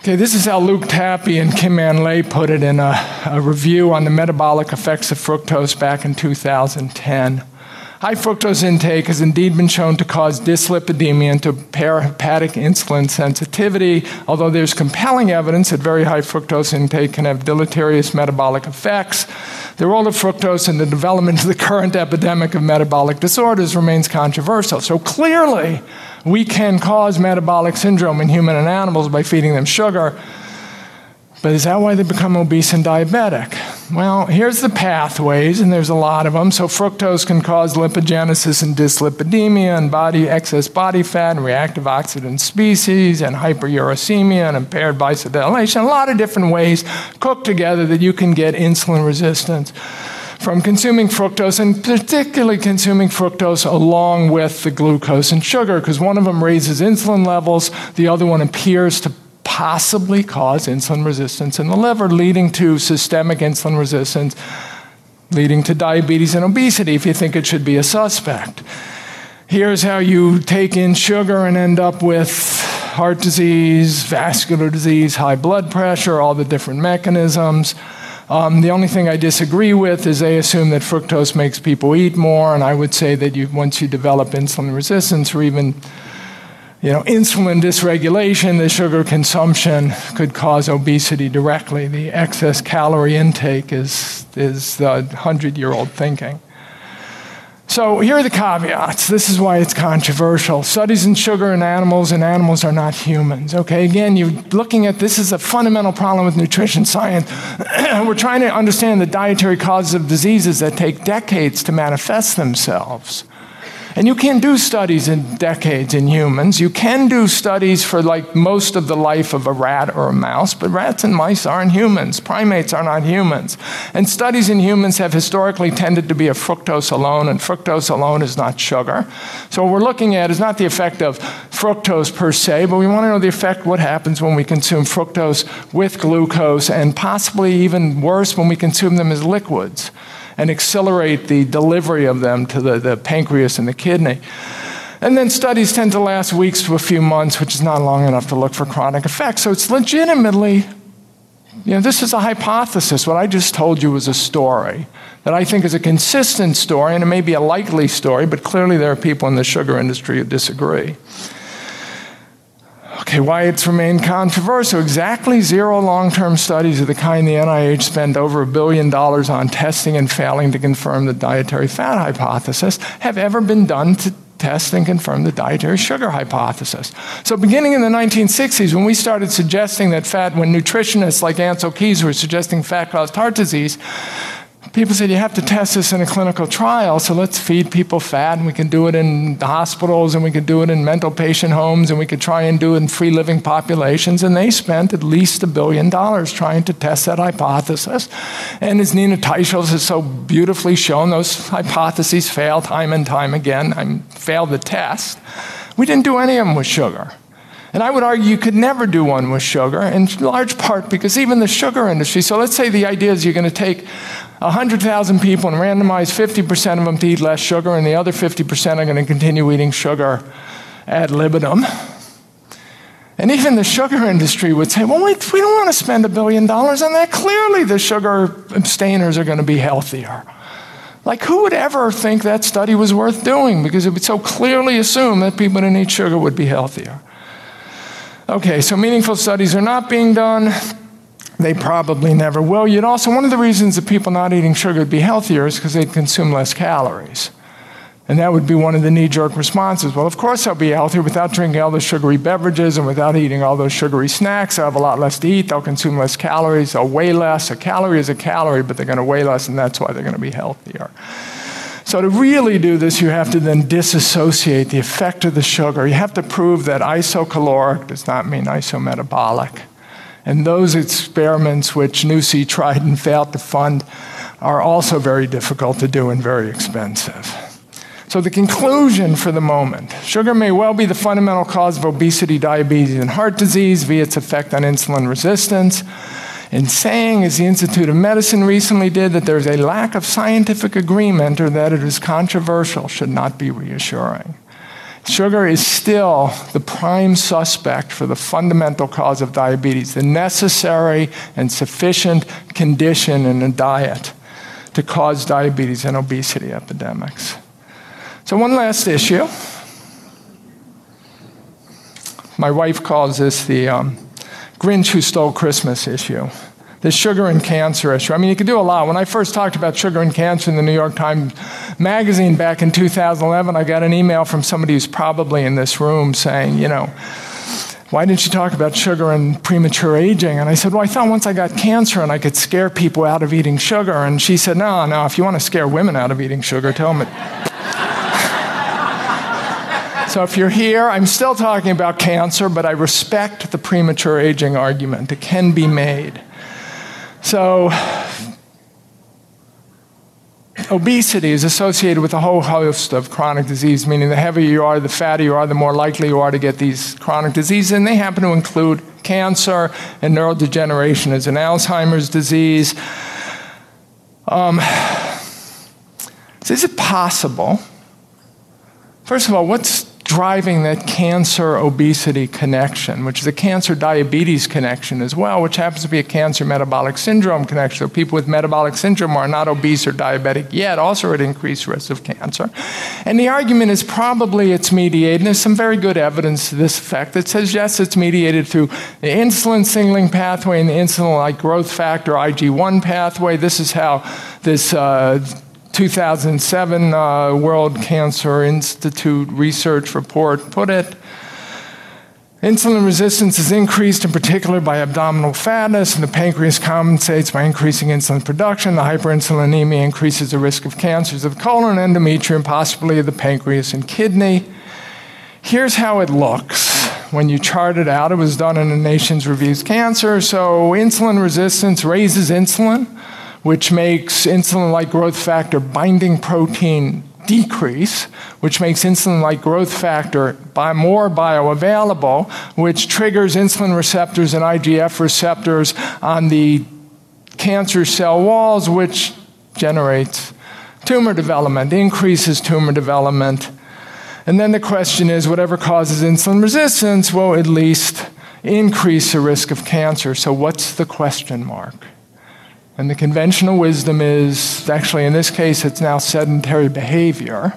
Okay, this is how Luc Tappy and Kim-Anne Lê put it in a, a, review on the metabolic effects of fructose back in 2010. High fructose intake has indeed been shown to cause dyslipidemia and to impair hepatic insulin sensitivity, although there's compelling evidence that very high fructose intake can have deleterious metabolic effects. The role of fructose in the development of the current epidemic of metabolic disorders remains controversial. So clearly, we can cause metabolic syndrome in human and animals by feeding them sugar. But is that why they become obese and diabetic? Well, here's the pathways, and there's a lot of them. So, fructose can cause lipogenesis and dyslipidemia, and body excess body fat, and reactive oxidant species, and hyperuricemia, and impaired vasodilation. A lot of different ways cooked together that you can get insulin resistance from consuming fructose, and particularly consuming fructose along with the glucose and sugar, because one of them raises insulin levels, the other one appears to possibly cause insulin resistance in the liver, leading to systemic insulin resistance, leading to diabetes and obesity if you think it should be a suspect. Here's how you take in sugar and end up with heart disease, vascular disease, high blood pressure, all the different mechanisms. Um, the only thing I disagree with is they assume that fructose makes people eat more, and I would say that you, once you develop insulin resistance or even you know, insulin dysregulation, the sugar consumption could cause obesity directly. The excess calorie intake is, is the 100 year old thinking. So here are the caveats. This is why it's controversial. Studies in sugar in animals and animals are not humans. Okay, again, you're looking at this is a fundamental problem with nutrition science. We're trying to understand the dietary causes of diseases that take decades to manifest themselves. And you can do studies in decades in humans. You can do studies for like most of the life of a rat or a mouse, but rats and mice aren't humans. Primates are not humans. And studies in humans have historically tended to be a fructose alone, and fructose alone is not sugar. So what we're looking at is not the effect of fructose per se, but we want to know the effect what happens when we consume fructose with glucose, and possibly even worse when we consume them as liquids and accelerate the delivery of them to the, the pancreas and the kidney. And then studies tend to last weeks to a few months, which is not long enough to look for chronic effects. So it's legitimately, you know, this is a hypothesis. What I just told you was a story that I think is a consistent story, and it may be a likely story, but clearly there are people in the sugar industry who disagree. Okay, why it's remained controversial. Exactly zero long term studies of the kind the NIH spent over a billion dollars on testing and failing to confirm the dietary fat hypothesis have ever been done to test and confirm the dietary sugar hypothesis. So, beginning in the 1960s, when we started suggesting that fat, when nutritionists like Ancel Keys were suggesting fat caused heart disease, people said you have to test this in a clinical trial, so let's feed people fat, and we can do it in hospitals, and we can do it in mental patient homes, and we could try and do it in free living populations. And they spent at least a billion dollars trying to test that hypothesis. And as Nina Teicholz has so beautifully shown, those hypotheses fail time and time again. I failed the test. We didn't do any of them with sugar. And I would argue you could never do one with sugar, in large part because even the sugar industry. So let's say the idea is you're going to take 100,000 people and randomize 50% of them to eat less sugar, and the other 50% are going to continue eating sugar ad libitum. And even the sugar industry would say, well, wait, we don't want to spend a billion dollars on that. Clearly, the sugar abstainers are going to be healthier. Like, who would ever think that study was worth doing? Because it would so clearly assume that people that eat sugar would be healthier. Okay, so meaningful studies are not being done. They probably never will. You'd also, one of the reasons that people not eating sugar would be healthier is because they'd consume less calories. And that would be one of the knee jerk responses. Well, of course, I'll be healthier without drinking all those sugary beverages and without eating all those sugary snacks. I'll have a lot less to eat. They'll consume less calories. They'll weigh less. A calorie is a calorie, but they're going to weigh less, and that's why they're going to be healthier. So, to really do this, you have to then disassociate the effect of the sugar. You have to prove that isocaloric does not mean isometabolic. And those experiments, which NuSI tried and failed to fund, are also very difficult to do and very expensive. So, the conclusion for the moment sugar may well be the fundamental cause of obesity, diabetes, and heart disease via its effect on insulin resistance in saying, as the Institute of Medicine recently did, that there's a lack of scientific agreement or that it is controversial should not be reassuring. Sugar is still the prime suspect for the fundamental cause of diabetes, the necessary and sufficient condition in a diet to cause diabetes and obesity epidemics. So, one last issue. My wife calls this the um, Grinch who stole Christmas issue, the sugar and cancer issue. I mean, you can do a lot. When I first talked about sugar and cancer in the New York Times Magazine back in 2011, I got an email from somebody who's probably in this room saying, you know, why didn't you talk about sugar and premature aging? And I said, well, I thought once I got cancer and I could scare people out of eating sugar. And she said, no, no, if you want to scare women out of eating sugar, tell them it. So if you're here, I'm still talking about cancer, but I respect the premature aging argument. It can be made. So, obesity is associated with a whole host of chronic disease, meaning the heavier you are, the fatter you are, the more likely you are to get these chronic diseases, and they happen to include cancer and neurodegeneration as an Alzheimer's disease. Um, so is it possible? First of all, what's driving that cancer obesity connection, which is a cancer diabetes connection as well, which happens to be a cancer metabolic syndrome connection. So people with metabolic syndrome are not obese or diabetic yet, also at increased risk of cancer. And the argument is probably it's mediated. And there's some very good evidence to this effect that says yes, it's mediated through the insulin signaling pathway and the insulin like growth factor IG1 pathway. This is how this. Uh, 2007 uh, World Cancer Institute research report put it. Insulin resistance is increased in particular by abdominal fatness, and the pancreas compensates by increasing insulin production. The hyperinsulinemia increases the risk of cancers of the colon, endometrium, possibly of the pancreas and kidney. Here's how it looks when you chart it out. It was done in the Nature Reviews Cancer. So, insulin resistance raises insulin which makes insulin like growth factor binding protein decrease, which makes insulin like growth factor by more bioavailable, which triggers insulin receptors and IGF receptors on the cancer cell walls, which generates tumor development, increases tumor development. And then the question is whatever causes insulin resistance will at least increase the risk of cancer. So, what's the question mark? And the conventional wisdom is actually, in this case, it's now sedentary behavior.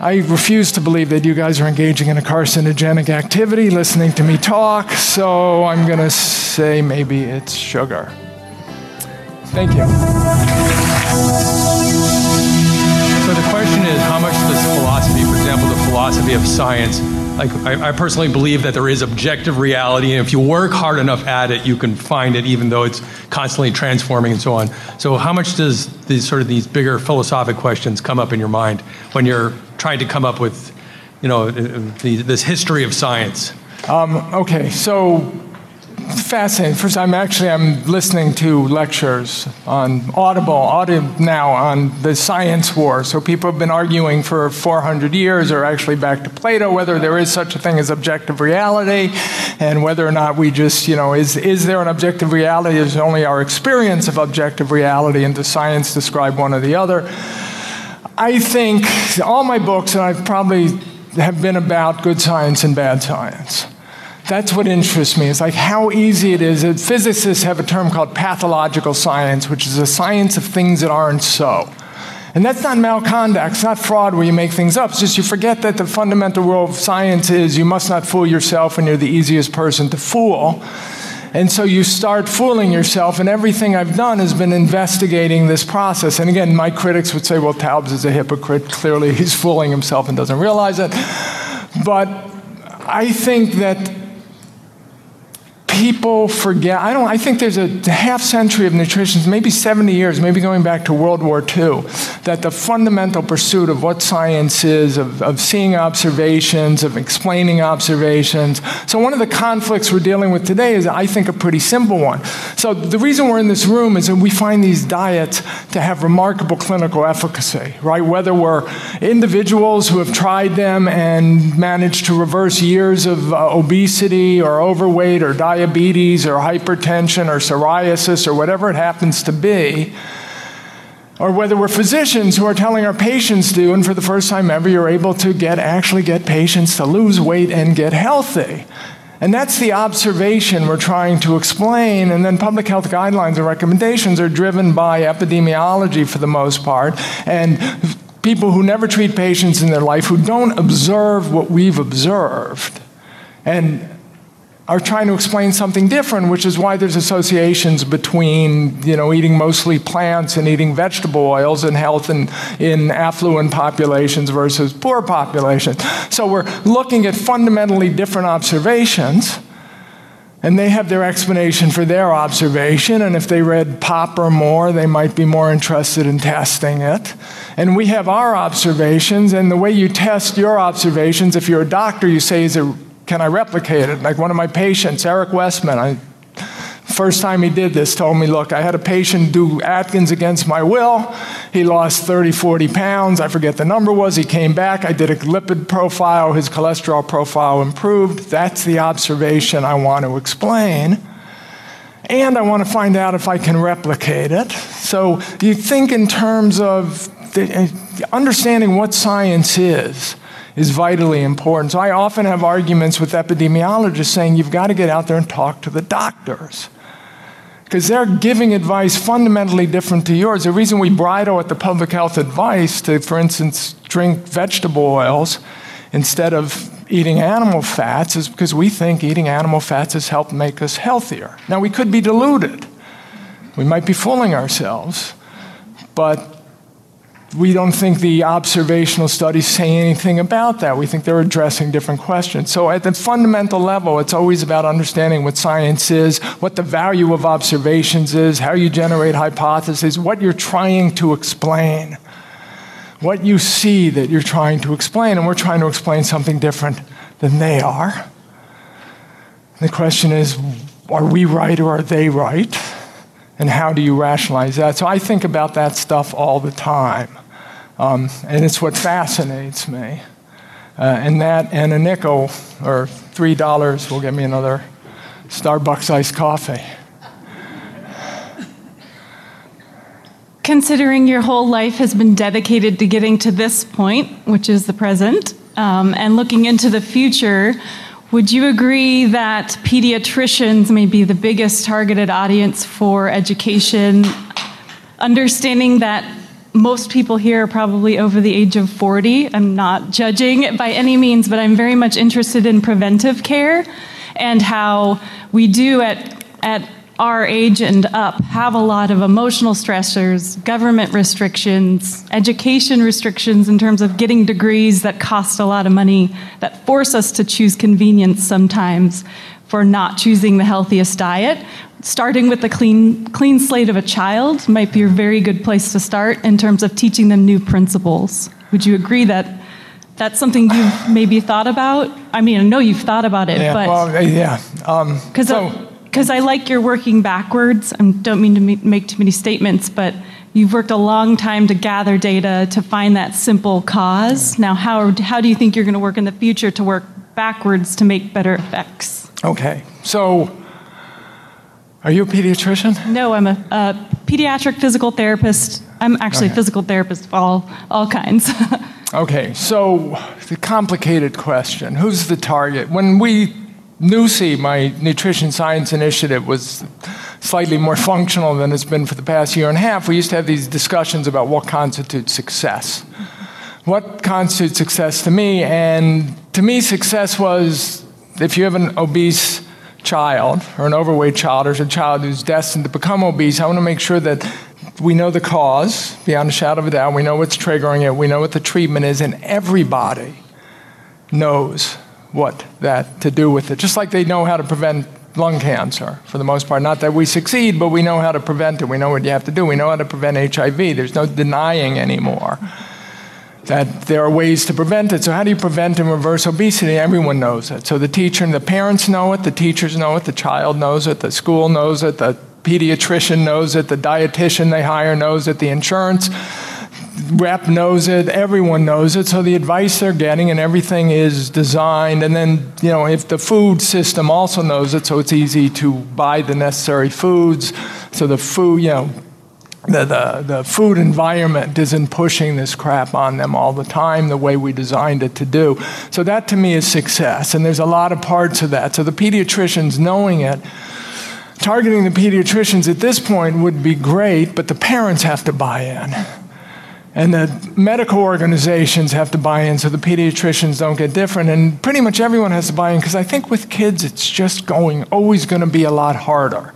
I refuse to believe that you guys are engaging in a carcinogenic activity listening to me talk, so I'm going to say maybe it's sugar. Thank you. So the question is how much does philosophy, for example, the philosophy of science, like I, I, personally believe that there is objective reality, and if you work hard enough at it, you can find it, even though it's constantly transforming and so on. So, how much does these sort of these bigger philosophic questions come up in your mind when you're trying to come up with, you know, the, this history of science? Um, okay, so fascinating. First, I'm actually I'm listening to lectures on Audible, Audio now on the science war. So people have been arguing for 400 years, or actually back to Plato, whether there is such a thing as objective reality, and whether or not we just, you know, is is there an objective reality? Is only our experience of objective reality, and does science describe one or the other? I think all my books, and I've probably have been about good science and bad science. That's what interests me. It's like how easy it is. Physicists have a term called pathological science, which is a science of things that aren't so. And that's not malconduct, it's not fraud where you make things up. It's just you forget that the fundamental rule of science is you must not fool yourself and you're the easiest person to fool. And so you start fooling yourself, and everything I've done has been investigating this process. And again, my critics would say, well, Taubes is a hypocrite. Clearly, he's fooling himself and doesn't realize it. But I think that people forget. I don't. I think there's a half century of nutrition, maybe 70 years, maybe going back to World War II, that the fundamental pursuit of what science is, of, of seeing observations, of explaining observations. So one of the conflicts we're dealing with today is, I think, a pretty simple one. So the reason we're in this room is that we find these diets to have remarkable clinical efficacy, right? Whether we're individuals who have tried them and managed to reverse years of uh, obesity or overweight or diabetes diabetes or hypertension or psoriasis or whatever it happens to be, or whether we're physicians who are telling our patients to, and for the first time ever, you're able to get actually get patients to lose weight and get healthy. And that's the observation we're trying to explain. And then public health guidelines and recommendations are driven by epidemiology for the most part. And people who never treat patients in their life, who don't observe what we've observed. And are trying to explain something different, which is why there's associations between you know eating mostly plants and eating vegetable oils and health in, in affluent populations versus poor populations. So we're looking at fundamentally different observations. And they have their explanation for their observation, and if they read Popper more, they might be more interested in testing it. And we have our observations, and the way you test your observations, if you're a doctor, you say, is it can I replicate it? Like one of my patients, Eric Westman, I, first time he did this, told me, look, I had a patient do Atkins against my will. He lost 30, 40 pounds. I forget the number was. He came back. I did a lipid profile. His cholesterol profile improved. That's the observation I want to explain. And I want to find out if I can replicate it. So you think in terms of the, eh, understanding what science is is vitally important. So I often have arguments with epidemiologists saying you've got to get out there and talk to the doctors. Because they're giving advice fundamentally different to yours. The reason we bridle at the public health advice to, for instance, drink vegetable oils instead of eating animal fats is because we think eating animal fats has helped make us healthier. Now, we could be deluded. We might be fooling ourselves, but we don't think the observational studies say anything about that. We think they're addressing different questions. So, at the fundamental level, it's always about understanding what science is, what the value of observations is, how you generate hypotheses, what you're trying to explain, what you see that you're trying to explain. And we're trying to explain something different than they are. The question is are we right or are they right? And how do you rationalize that? So I think about that stuff all the time. Um, and it's what fascinates me. Uh, and that and a nickel or $3 will get me another Starbucks iced coffee. Considering your whole life has been dedicated to getting to this point, which is the present, um, and looking into the future, would you agree that pediatricians may be the biggest targeted audience for education? Understanding that most people here are probably over the age of 40. I'm not judging by any means, but I'm very much interested in preventive care and how we do at, at our age and up have a lot of emotional stressors, government restrictions, education restrictions in terms of getting degrees that cost a lot of money, that force us to choose convenience sometimes for not choosing the healthiest diet starting with the clean, clean slate of a child might be a very good place to start in terms of teaching them new principles. Would you agree that that's something you've maybe thought about? I mean, I know you've thought about it, yeah, but well, yeah, because um, so, because I like your working backwards. I don't mean to make too many statements, but you've worked a long time to gather data to find that simple cause. Now, how, how do you think you're going to work in the future to work backwards to make better effects? Okay, so are you a pediatrician? No, I'm a, a pediatric physical therapist. I'm actually okay. a physical therapist of all, all kinds. okay, so the complicated question who's the target? When we NuSI, my nutrition science initiative, was slightly more functional than it's been for the past year and a half. We used to have these discussions about what constitutes success. What constitutes success to me? And to me, success was if you have an obese child or an overweight child or a child who's destined to become obese, I want to make sure that we know the cause beyond a shadow of a doubt. We know what's triggering it. We know what the treatment is, and everybody knows what that to do with it. Just like they know how to prevent lung cancer for the most part. Not that we succeed, but we know how to prevent it. We know what you have to do. We know how to prevent HIV. There's no denying anymore that there are ways to prevent it. So, how do you prevent and reverse obesity? Everyone knows it. So, the teacher and the parents know it, the teachers know it, the child knows it, the school knows it, the pediatrician knows it, the dietitian they hire knows it, the insurance rep knows it, everyone knows it, so the advice they're getting and everything is designed. And then, you know, if the food system also knows it, so it's easy to buy the necessary foods, so the food, you know, the, the, the food environment isn't pushing this crap on them all the time the way we designed it to do. So that to me is success, and there's a lot of parts of that. So the pediatricians knowing it, targeting the pediatricians at this point would be great, but the parents have to buy in. And the medical organizations have to buy in so the pediatricians don't get different. And pretty much everyone has to buy in because I think with kids it's just going, always going to be a lot harder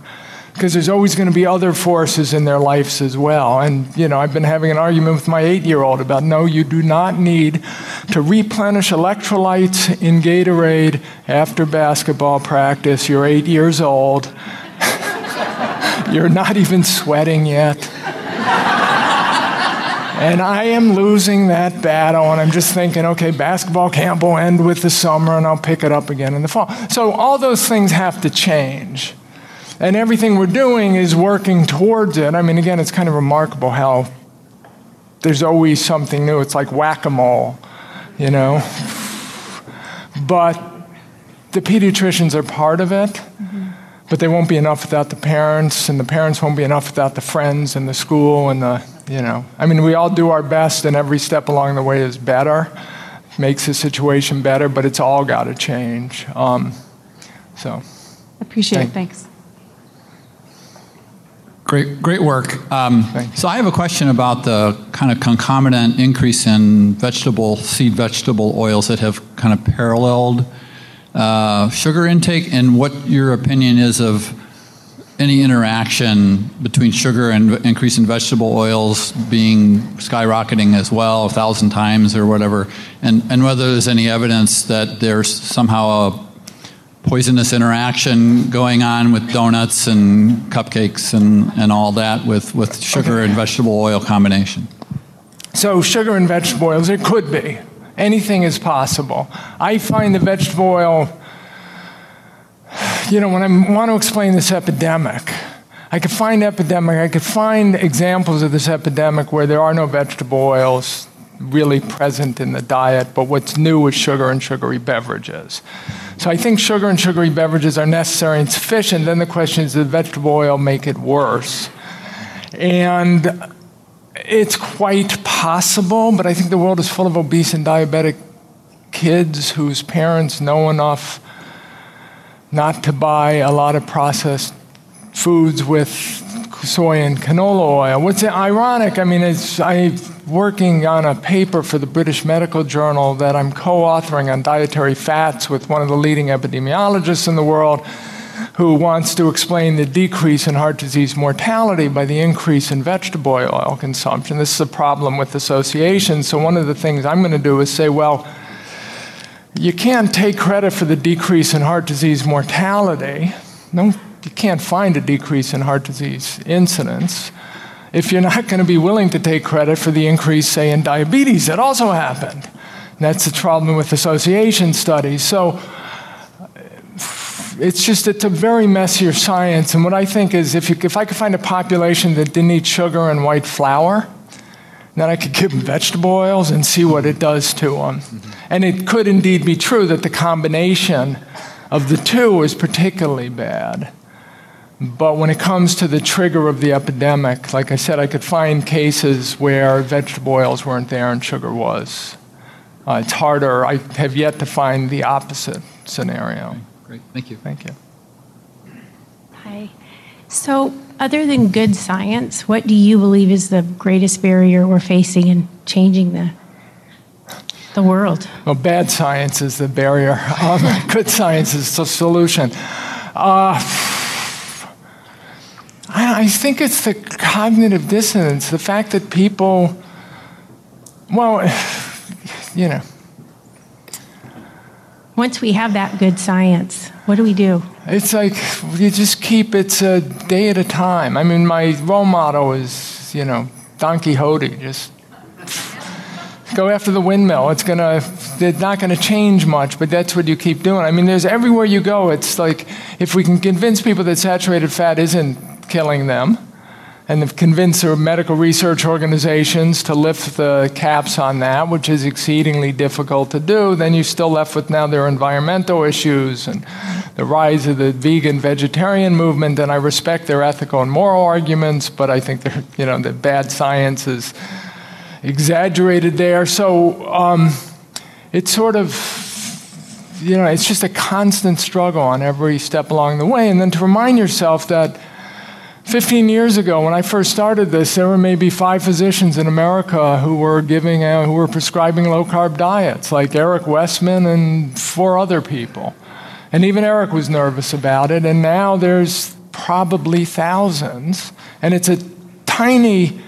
because there's always going to be other forces in their lives as well. And, you know, I've been having an argument with my eight year old about no, you do not need to replenish electrolytes in Gatorade after basketball practice. You're eight years old, you're not even sweating yet. And I am losing that battle, and I'm just thinking, okay, basketball camp will end with the summer, and I'll pick it up again in the fall. So all those things have to change. And everything we're doing is working towards it. I mean, again, it's kind of remarkable how there's always something new. It's like whack a mole, you know? But the pediatricians are part of it. Mm-hmm but they won't be enough without the parents, and the parents won't be enough without the friends and the school and the, you know. I mean, we all do our best, and every step along the way is better, makes the situation better, but it's all got to change. Um, so. Appreciate thank- it. Thanks. Great, great work. Um, so I have a question about the kind of concomitant increase in vegetable, seed vegetable oils that have kind of paralleled uh, sugar intake and what your opinion is of any interaction between sugar and increase in vegetable oils being skyrocketing as well, a thousand times or whatever, and, and whether there's any evidence that there's somehow a poisonous interaction going on with donuts and cupcakes and, and all that with, with sugar and vegetable oil combination. So, sugar and vegetable oils, it could be anything is possible. I find the vegetable oil, you know, when I want to explain this epidemic, I could find epidemic, I could find examples of this epidemic where there are no vegetable oils really present in the diet, but what's new is sugar and sugary beverages. So I think sugar and sugary beverages are necessary and sufficient. Then the question is, does vegetable oil make it worse? And it's quite possible, but I think the world is full of obese and diabetic kids whose parents know enough not to buy a lot of processed foods with soy and canola oil. What's ironic, I mean, it's, I'm working on a paper for the British Medical Journal that I'm co authoring on dietary fats with one of the leading epidemiologists in the world who wants to explain the decrease in heart disease mortality by the increase in vegetable oil consumption. This is a problem with association. So, one of the things I'm going to do is say, well, you can't take credit for the decrease in heart disease mortality. No, you can't find a decrease in heart disease incidence if you're not going to be willing to take credit for the increase, say, in diabetes that also happened. And that's the problem with association studies. So, it's just it's a very messier science. And what I think is if, you, if I could find a population that didn't eat sugar and white flour, then I could give them vegetable oils and see what it does to them. Mm-hmm. And it could indeed be true that the combination of the two is particularly bad. But when it comes to the trigger of the epidemic, like I said, I could find cases where vegetable oils weren't there and sugar was. Uh, it's harder. I have yet to find the opposite scenario. Okay, great, thank you. Thank you. Hi. So, other than good science, what do you believe is the greatest barrier we're facing in changing the the world? Well, bad science is the barrier. Um, good science is the solution. Uh, I, I think it's the cognitive dissonance, the fact that people, well, you know. Once we have that good science, what do we do? It's like you just keep it a day at a time. I mean, my role model is, you know, Don Quixote. Just go after the windmill. It's gonna, it's not gonna change much, but that's what you keep doing. I mean, there's everywhere you go. It's like if we can convince people that saturated fat isn't killing them, and have convinced their medical research organizations to lift the caps on that, which is exceedingly difficult to do, then you're still left with now their environmental issues and the rise of the vegan vegetarian movement. And I respect their ethical and moral arguments, but I think they're, you know, the bad science is exaggerated there. So um, it's sort of, you know, it's just a constant struggle on every step along the way. And then to remind yourself that 15 years ago, when I first started this, there were maybe five physicians in America who were giving, uh, who were prescribing low carb diets, like Eric Westman and four other people. And even Eric was nervous about it. And now there's probably thousands. And it's a tiny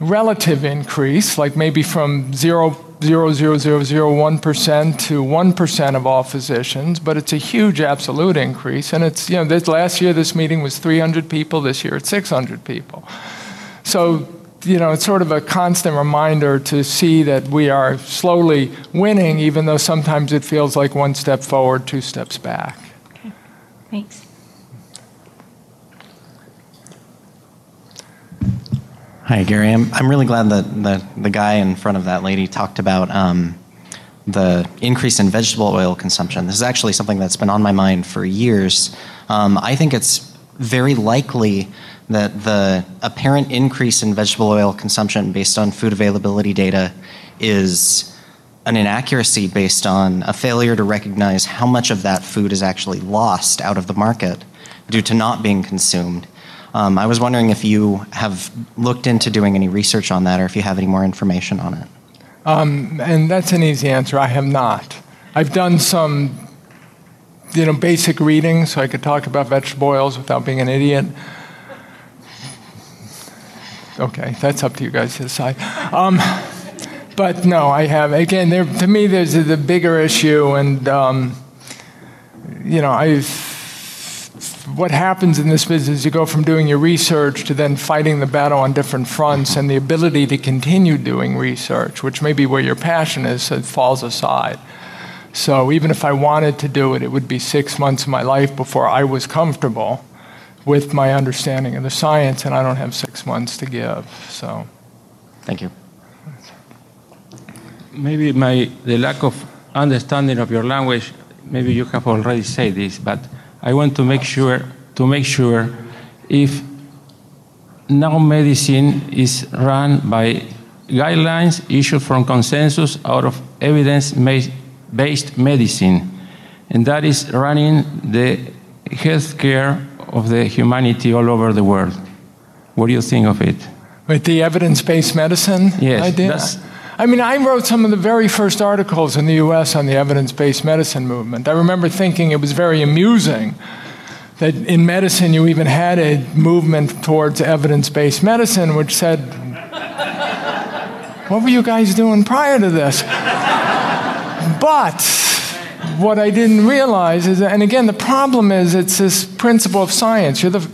relative increase, like maybe from zero 0.00001% to 1% of all physicians, but it's a huge absolute increase. And it's, you know, this, last year this meeting was 300 people, this year it's 600 people. So, you know, it's sort of a constant reminder to see that we are slowly winning, even though sometimes it feels like one step forward, two steps back. Okay, thanks. Hi, Gary. I'm, I'm really glad that the, the guy in front of that lady talked about um, the increase in vegetable oil consumption. This is actually something that's been on my mind for years. Um, I think it's very likely that the apparent increase in vegetable oil consumption based on food availability data is an inaccuracy based on a failure to recognize how much of that food is actually lost out of the market due to not being consumed. Um, I was wondering if you have looked into doing any research on that or if you have any more information on it. Um, and that's an easy answer. I have not. I've done some, you know, basic reading so I could talk about vegetable oils without being an idiot. Okay, that's up to you guys to decide. Um, but no, I have. Again, there, to me, there's the bigger issue, and um, you know, I've what happens in this business, is you go from doing your research to then fighting the battle on different fronts, and the ability to continue doing research, which may be where your passion is, it falls aside. So even if I wanted to do it, it would be six months of my life before I was comfortable with my understanding of the science, and I don't have six months to give. So, thank you. Maybe my the lack of understanding of your language. Maybe you have already said this, but I want to make sure to make sure if now medicine is run by guidelines issued from consensus out of evidence-based medicine, and that is running the healthcare of the humanity all over the world. What do you think of it? With the evidence-based medicine yes, idea? I mean, I wrote some of the very first articles in the US on the evidence based medicine movement. I remember thinking it was very amusing that in medicine you even had a movement towards evidence based medicine, which said, What were you guys doing prior to this? but what I didn't realize is, that, and again, the problem is it's this principle of science. You're the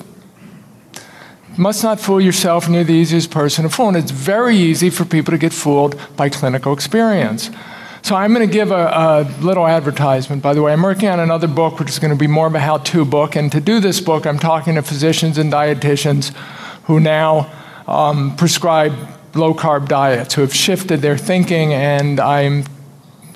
must not fool yourself, and you're the easiest person to fool. And it's very easy for people to get fooled by clinical experience. So I'm going to give a, a, little advertisement, by the way. I'm working on another book, which is going to be more of a how-to book. And to do this book, I'm talking to physicians and dietitians who now um, prescribe low-carb diets, who have shifted their thinking. And I'm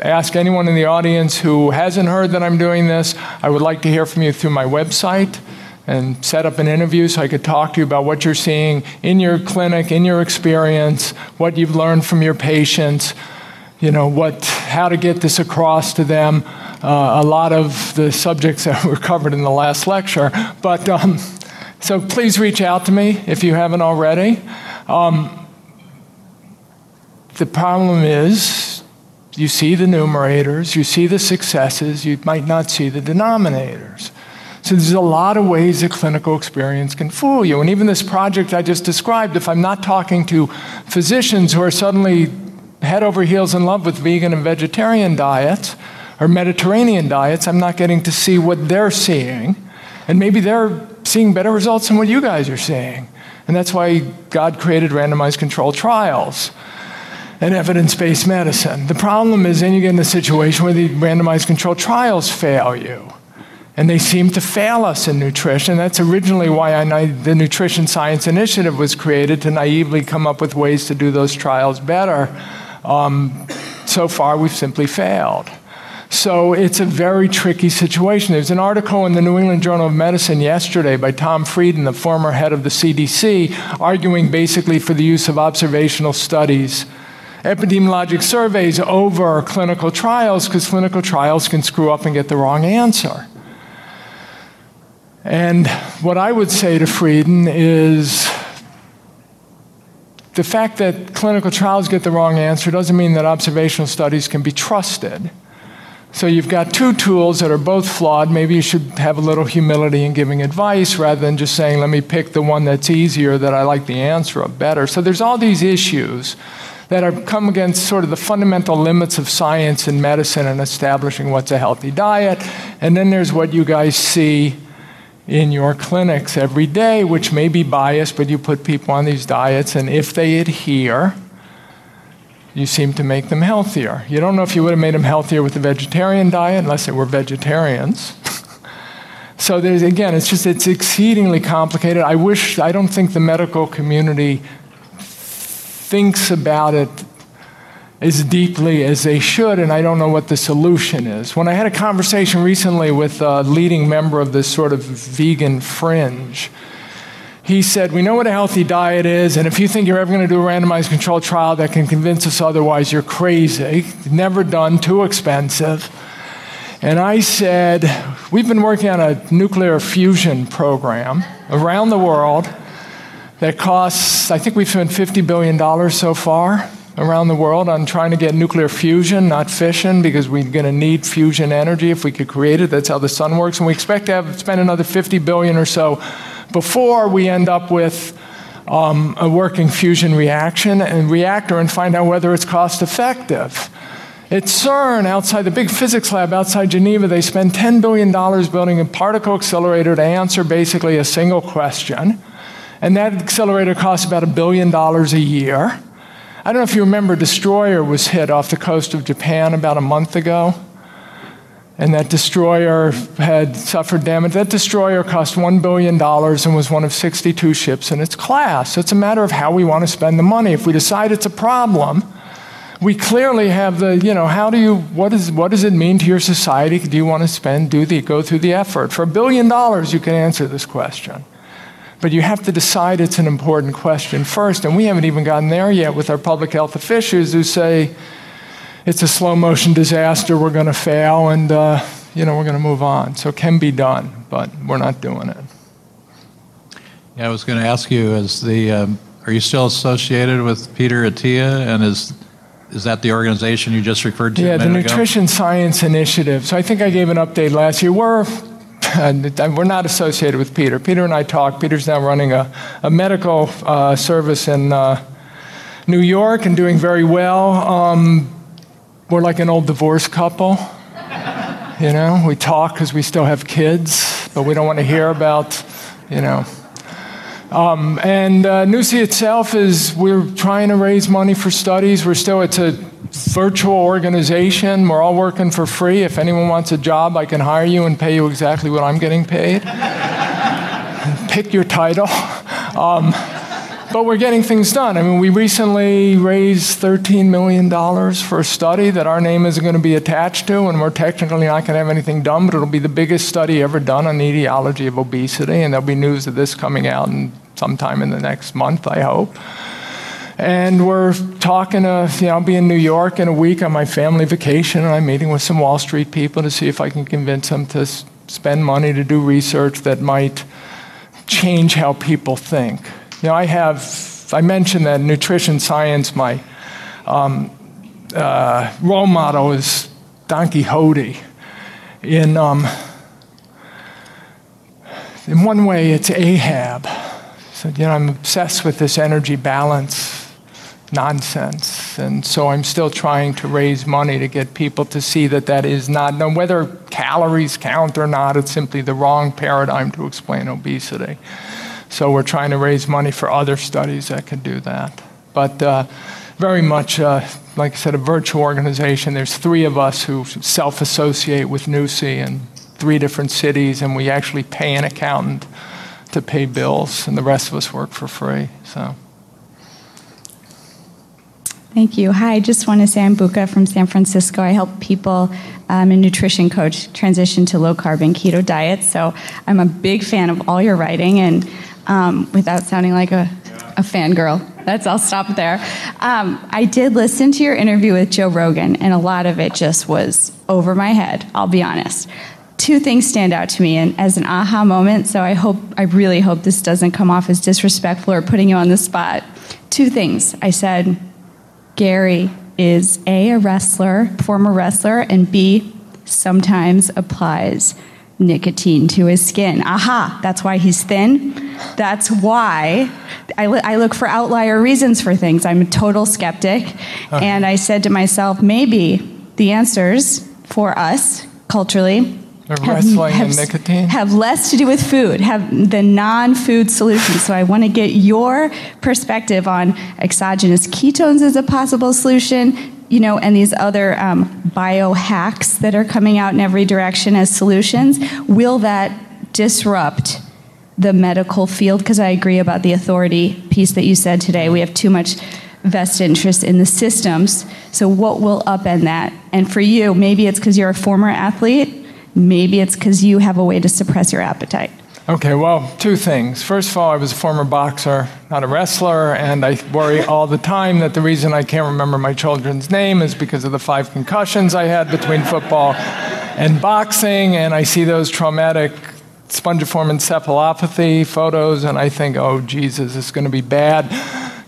ask anyone in the audience who hasn't heard that I'm doing this. I would like to hear from you through my website and set up an interview so I could talk to you about what you're seeing in your clinic, in your experience, what you've learned from your patients you know, what, how to get this across to them. Uh, a lot of the subjects that were covered in the last lecture. But um, so please reach out to me if you haven't already. Um, the problem is you see the numerators, you see the successes, you might not see the denominators. So there's a lot of ways that clinical experience can fool you. And even this project I just described, if I'm not talking to physicians who are suddenly head over heels in love with vegan and vegetarian diets or Mediterranean diets, I'm not getting to see what they're seeing. And maybe they're seeing better results than what you guys are seeing. And that's why God created randomized controlled trials and evidence based medicine. The problem is then you get in a situation where the randomized controlled trials fail you. And they seem to fail us in nutrition. That's originally why I, the Nutrition Science Initiative was created to naively come up with ways to do those trials better. Um, so far, we've simply failed. So it's a very tricky situation. There's an article in the New England Journal of Medicine yesterday by Tom Frieden, the former head of the CDC, arguing basically for the use of observational studies, epidemiologic surveys over clinical trials, because clinical trials can screw up and get the wrong answer. And what I would say to Frieden is the fact that clinical trials get the wrong answer doesn't mean that observational studies can be trusted. So you've got two tools that are both flawed. Maybe you should have a little humility in giving advice rather than just saying, let me pick the one that's easier, that I like the answer of better. So there's all these issues that are come against sort of the fundamental limits of science and medicine and establishing what's a healthy diet. And then there's what you guys see in your clinics every day, which may be biased, but you put people on these diets, and if they adhere, you seem to make them healthier. You don't know if you would have made them healthier with a vegetarian diet unless they were vegetarians. so there's again, it's just it's exceedingly complicated. I wish I don't think the medical community thinks about it as deeply as they should, and I don't know what the solution is. When I had a conversation recently with a leading member of this sort of vegan fringe, he said, We know what a healthy diet is, and if you think you're ever going to do a randomized controlled trial that can convince us otherwise, you're crazy. Never done, too expensive. And I said, We've been working on a nuclear fusion program around the world that costs, I think we've spent $50 billion so far around the world on trying to get nuclear fusion, not fission, because we're going to need fusion energy if we could create it. That's how the sun works. And we expect to have spend another 50 billion or so before we end up with um, a working fusion reaction and reactor and find out whether it's cost effective. At CERN, outside the big physics lab outside Geneva, they spend $10 billion building a particle accelerator to answer basically a single question. And that accelerator costs about a billion dollars a year. I don't know if you remember, destroyer was hit off the coast of Japan about a month ago. And that destroyer had suffered damage. That destroyer cost $1 billion and was one of 62 ships in its class. So it's a matter of how we want to spend the money. If we decide it's a problem, we clearly have the, you know, how do you, what, is, what does it mean to your society? Do you want to spend, do the, go through the effort? For a billion dollars, you can answer this question. But you have to decide it's an important question first. And we haven't even gotten there yet with our public health officials who say it's a slow motion disaster, we're going to fail, and uh, you know, we're going to move on. So it can be done, but we're not doing it. Yeah, I was going to ask you, is the, um, are you still associated with Peter Attia? And is, is that the organization you just referred to? Yeah, the Nutrition ago? Science Initiative. So I think I gave an update last year. We're we're not associated with Peter. Peter and I talk. Peter's now running a, a medical uh, service in uh, New York and doing very well. Um, we're like an old divorced couple. you know, we talk because we still have kids, but we don't want to hear about, you know, Um, and uh, NuSI itself is, we're trying to raise money for studies. We're still, it's a virtual organization. We're all working for free. If anyone wants a job, I can hire you and pay you exactly what I'm getting paid. Pick your title. Um, but we're getting things done. I mean, we recently raised $13 million for a study that our name isn't going to be attached to, and we're technically not going to have anything done, but it'll be the biggest study ever done on the etiology of obesity, and there'll be news of this coming out in, sometime in the next month, I hope. And we're talking to, you know, I'll be in New York in a week on my family vacation, and I'm meeting with some Wall Street people to see if I can convince them to spend money to do research that might change how people think. You know, I have, I mentioned that nutrition science, my um, uh, role model is Don Quixote. In, um, in one way, it's Ahab. So, you know, I'm obsessed with this energy balance nonsense. And so I'm still trying to raise money to get people to see that that is not, no, whether calories count or not, it's simply the wrong paradigm to explain obesity. So we're trying to raise money for other studies that can do that. But uh, very much, uh, like I said, a virtual organization. There's three of us who self associate with NuSI in three different cities, and we actually pay an accountant to pay bills, and the rest of us work for free. So. Thank you. Hi, I just want to say I'm Buka from San Francisco. I help people, I'm a nutrition coach, transition to low carb and keto diets. So I'm a big fan of all your writing, and um, without sounding like a, a fangirl, that's I'll stop there. Um, I did listen to your interview with Joe Rogan, and a lot of it just was over my head. I'll be honest. Two things stand out to me, and as an aha moment. So I hope, I really hope this doesn't come off as disrespectful or putting you on the spot. Two things. I said, Gary is A, a wrestler, former wrestler, and B, sometimes applies nicotine to his skin. Aha, that's why he's thin. That's why I, li- I look for outlier reasons for things. I'm a total skeptic. And I said to myself, maybe the answers for us culturally and nicotine? have less to do with food, have the non-food solutions. So I want to get your perspective on exogenous ketones as a possible solution, you know, and these other um, biohacks that are coming out in every direction as solutions. Will that disrupt the medical field? Because I agree about the authority piece that you said today. We have too much vested interest in the systems. So what will upend that? And for you, maybe it's because you're a former athlete. Maybe it's because you have a way to suppress your appetite. Okay, well, two things. First of all, I was a former boxer, not a wrestler, and I worry all the time that the reason I can't remember my children's name is because of the five concussions I had between football and boxing, and I see those traumatic spongiform encephalopathy photos, and I think, oh, Jesus, it's going to be bad.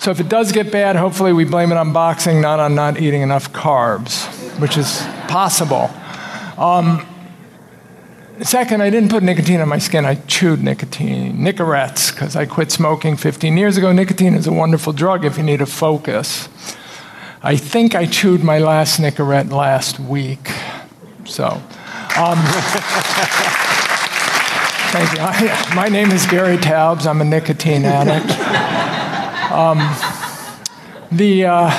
So if it does get bad, hopefully we blame it on boxing, not on not eating enough carbs, which is possible. Um, Second, I didn't put nicotine on my skin. I chewed nicotine, Nicorettes, because I quit smoking 15 years ago. Nicotine is a wonderful drug if you need a focus. I think I chewed my last Nicorette last week. So, um, thank you. I, my name is Gary Taubes. I'm a nicotine addict. Um, the uh,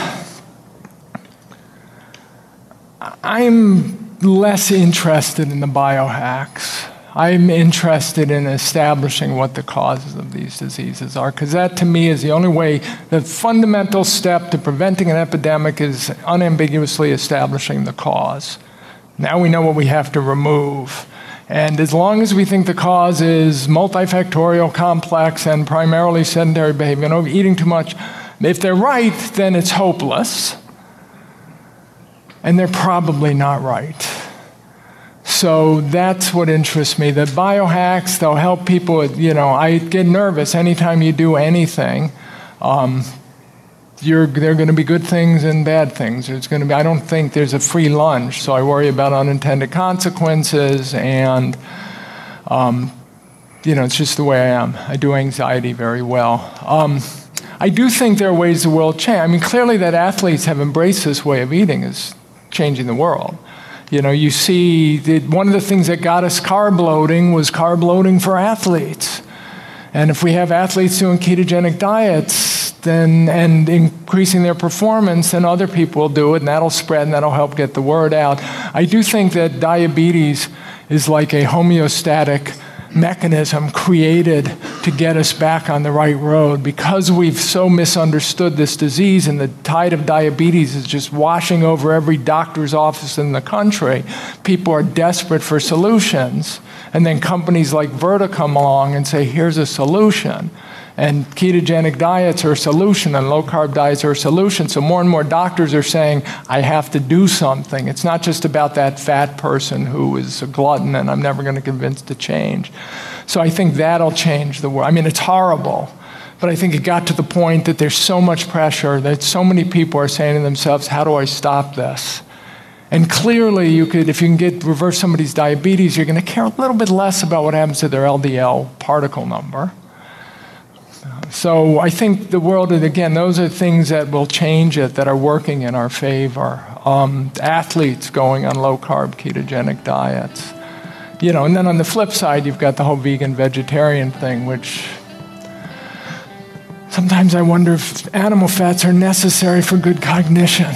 I'm less interested in the biohacks. I'm interested in establishing what the causes of these diseases are, because that to me is the only way, the fundamental step to preventing an epidemic is unambiguously establishing the cause. Now we know what we have to remove. And as long as we think the cause is multifactorial, complex, and primarily sedentary behavior, and eating too much, if they're right, then it's hopeless. And they're probably not right. So that's what interests me. The biohacks, they'll help people. You know, I get nervous anytime you do anything. Um, you're, there are going to be good things and bad things. There's going to be. I don't think there's a free lunch, so I worry about unintended consequences, and um, you know, it's just the way I am. I do anxiety very well. Um, I do think there are ways the world change. I mean, clearly that athletes have embraced this way of eating is changing the world. You know, you see, that one of the things that got us carb loading was carb loading for athletes. And if we have athletes doing ketogenic diets, then and increasing their performance, then other people will do it, and that'll spread, and that'll help get the word out. I do think that diabetes is like a homeostatic mechanism created to get us back on the right road because we've so misunderstood this disease and the tide of diabetes is just washing over every doctor's office in the country. People are desperate for solutions. And then companies like Virta come along and say, here's a solution. And ketogenic diets are a solution, and low carb diets are a solution. So more and more doctors are saying, I have to do something. It's not just about that fat person who is a glutton and I'm never going to convince to change. So I think that'll change the world. I mean, it's horrible. But I think it got to the point that there's so much pressure that so many people are saying to themselves, How do I stop this? And clearly, you could, if you can get reverse somebody's diabetes, you're going to care a little bit less about what happens to their LDL particle number. So I think the world, again, those are things that will change it, that are working in our favor. Um, athletes going on low carb ketogenic diets. You know, and then on the flip side, you've got the whole vegan vegetarian thing, which sometimes I wonder if animal fats are necessary for good cognition.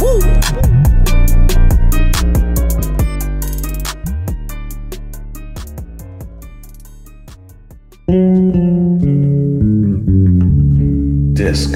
Woo! Disc.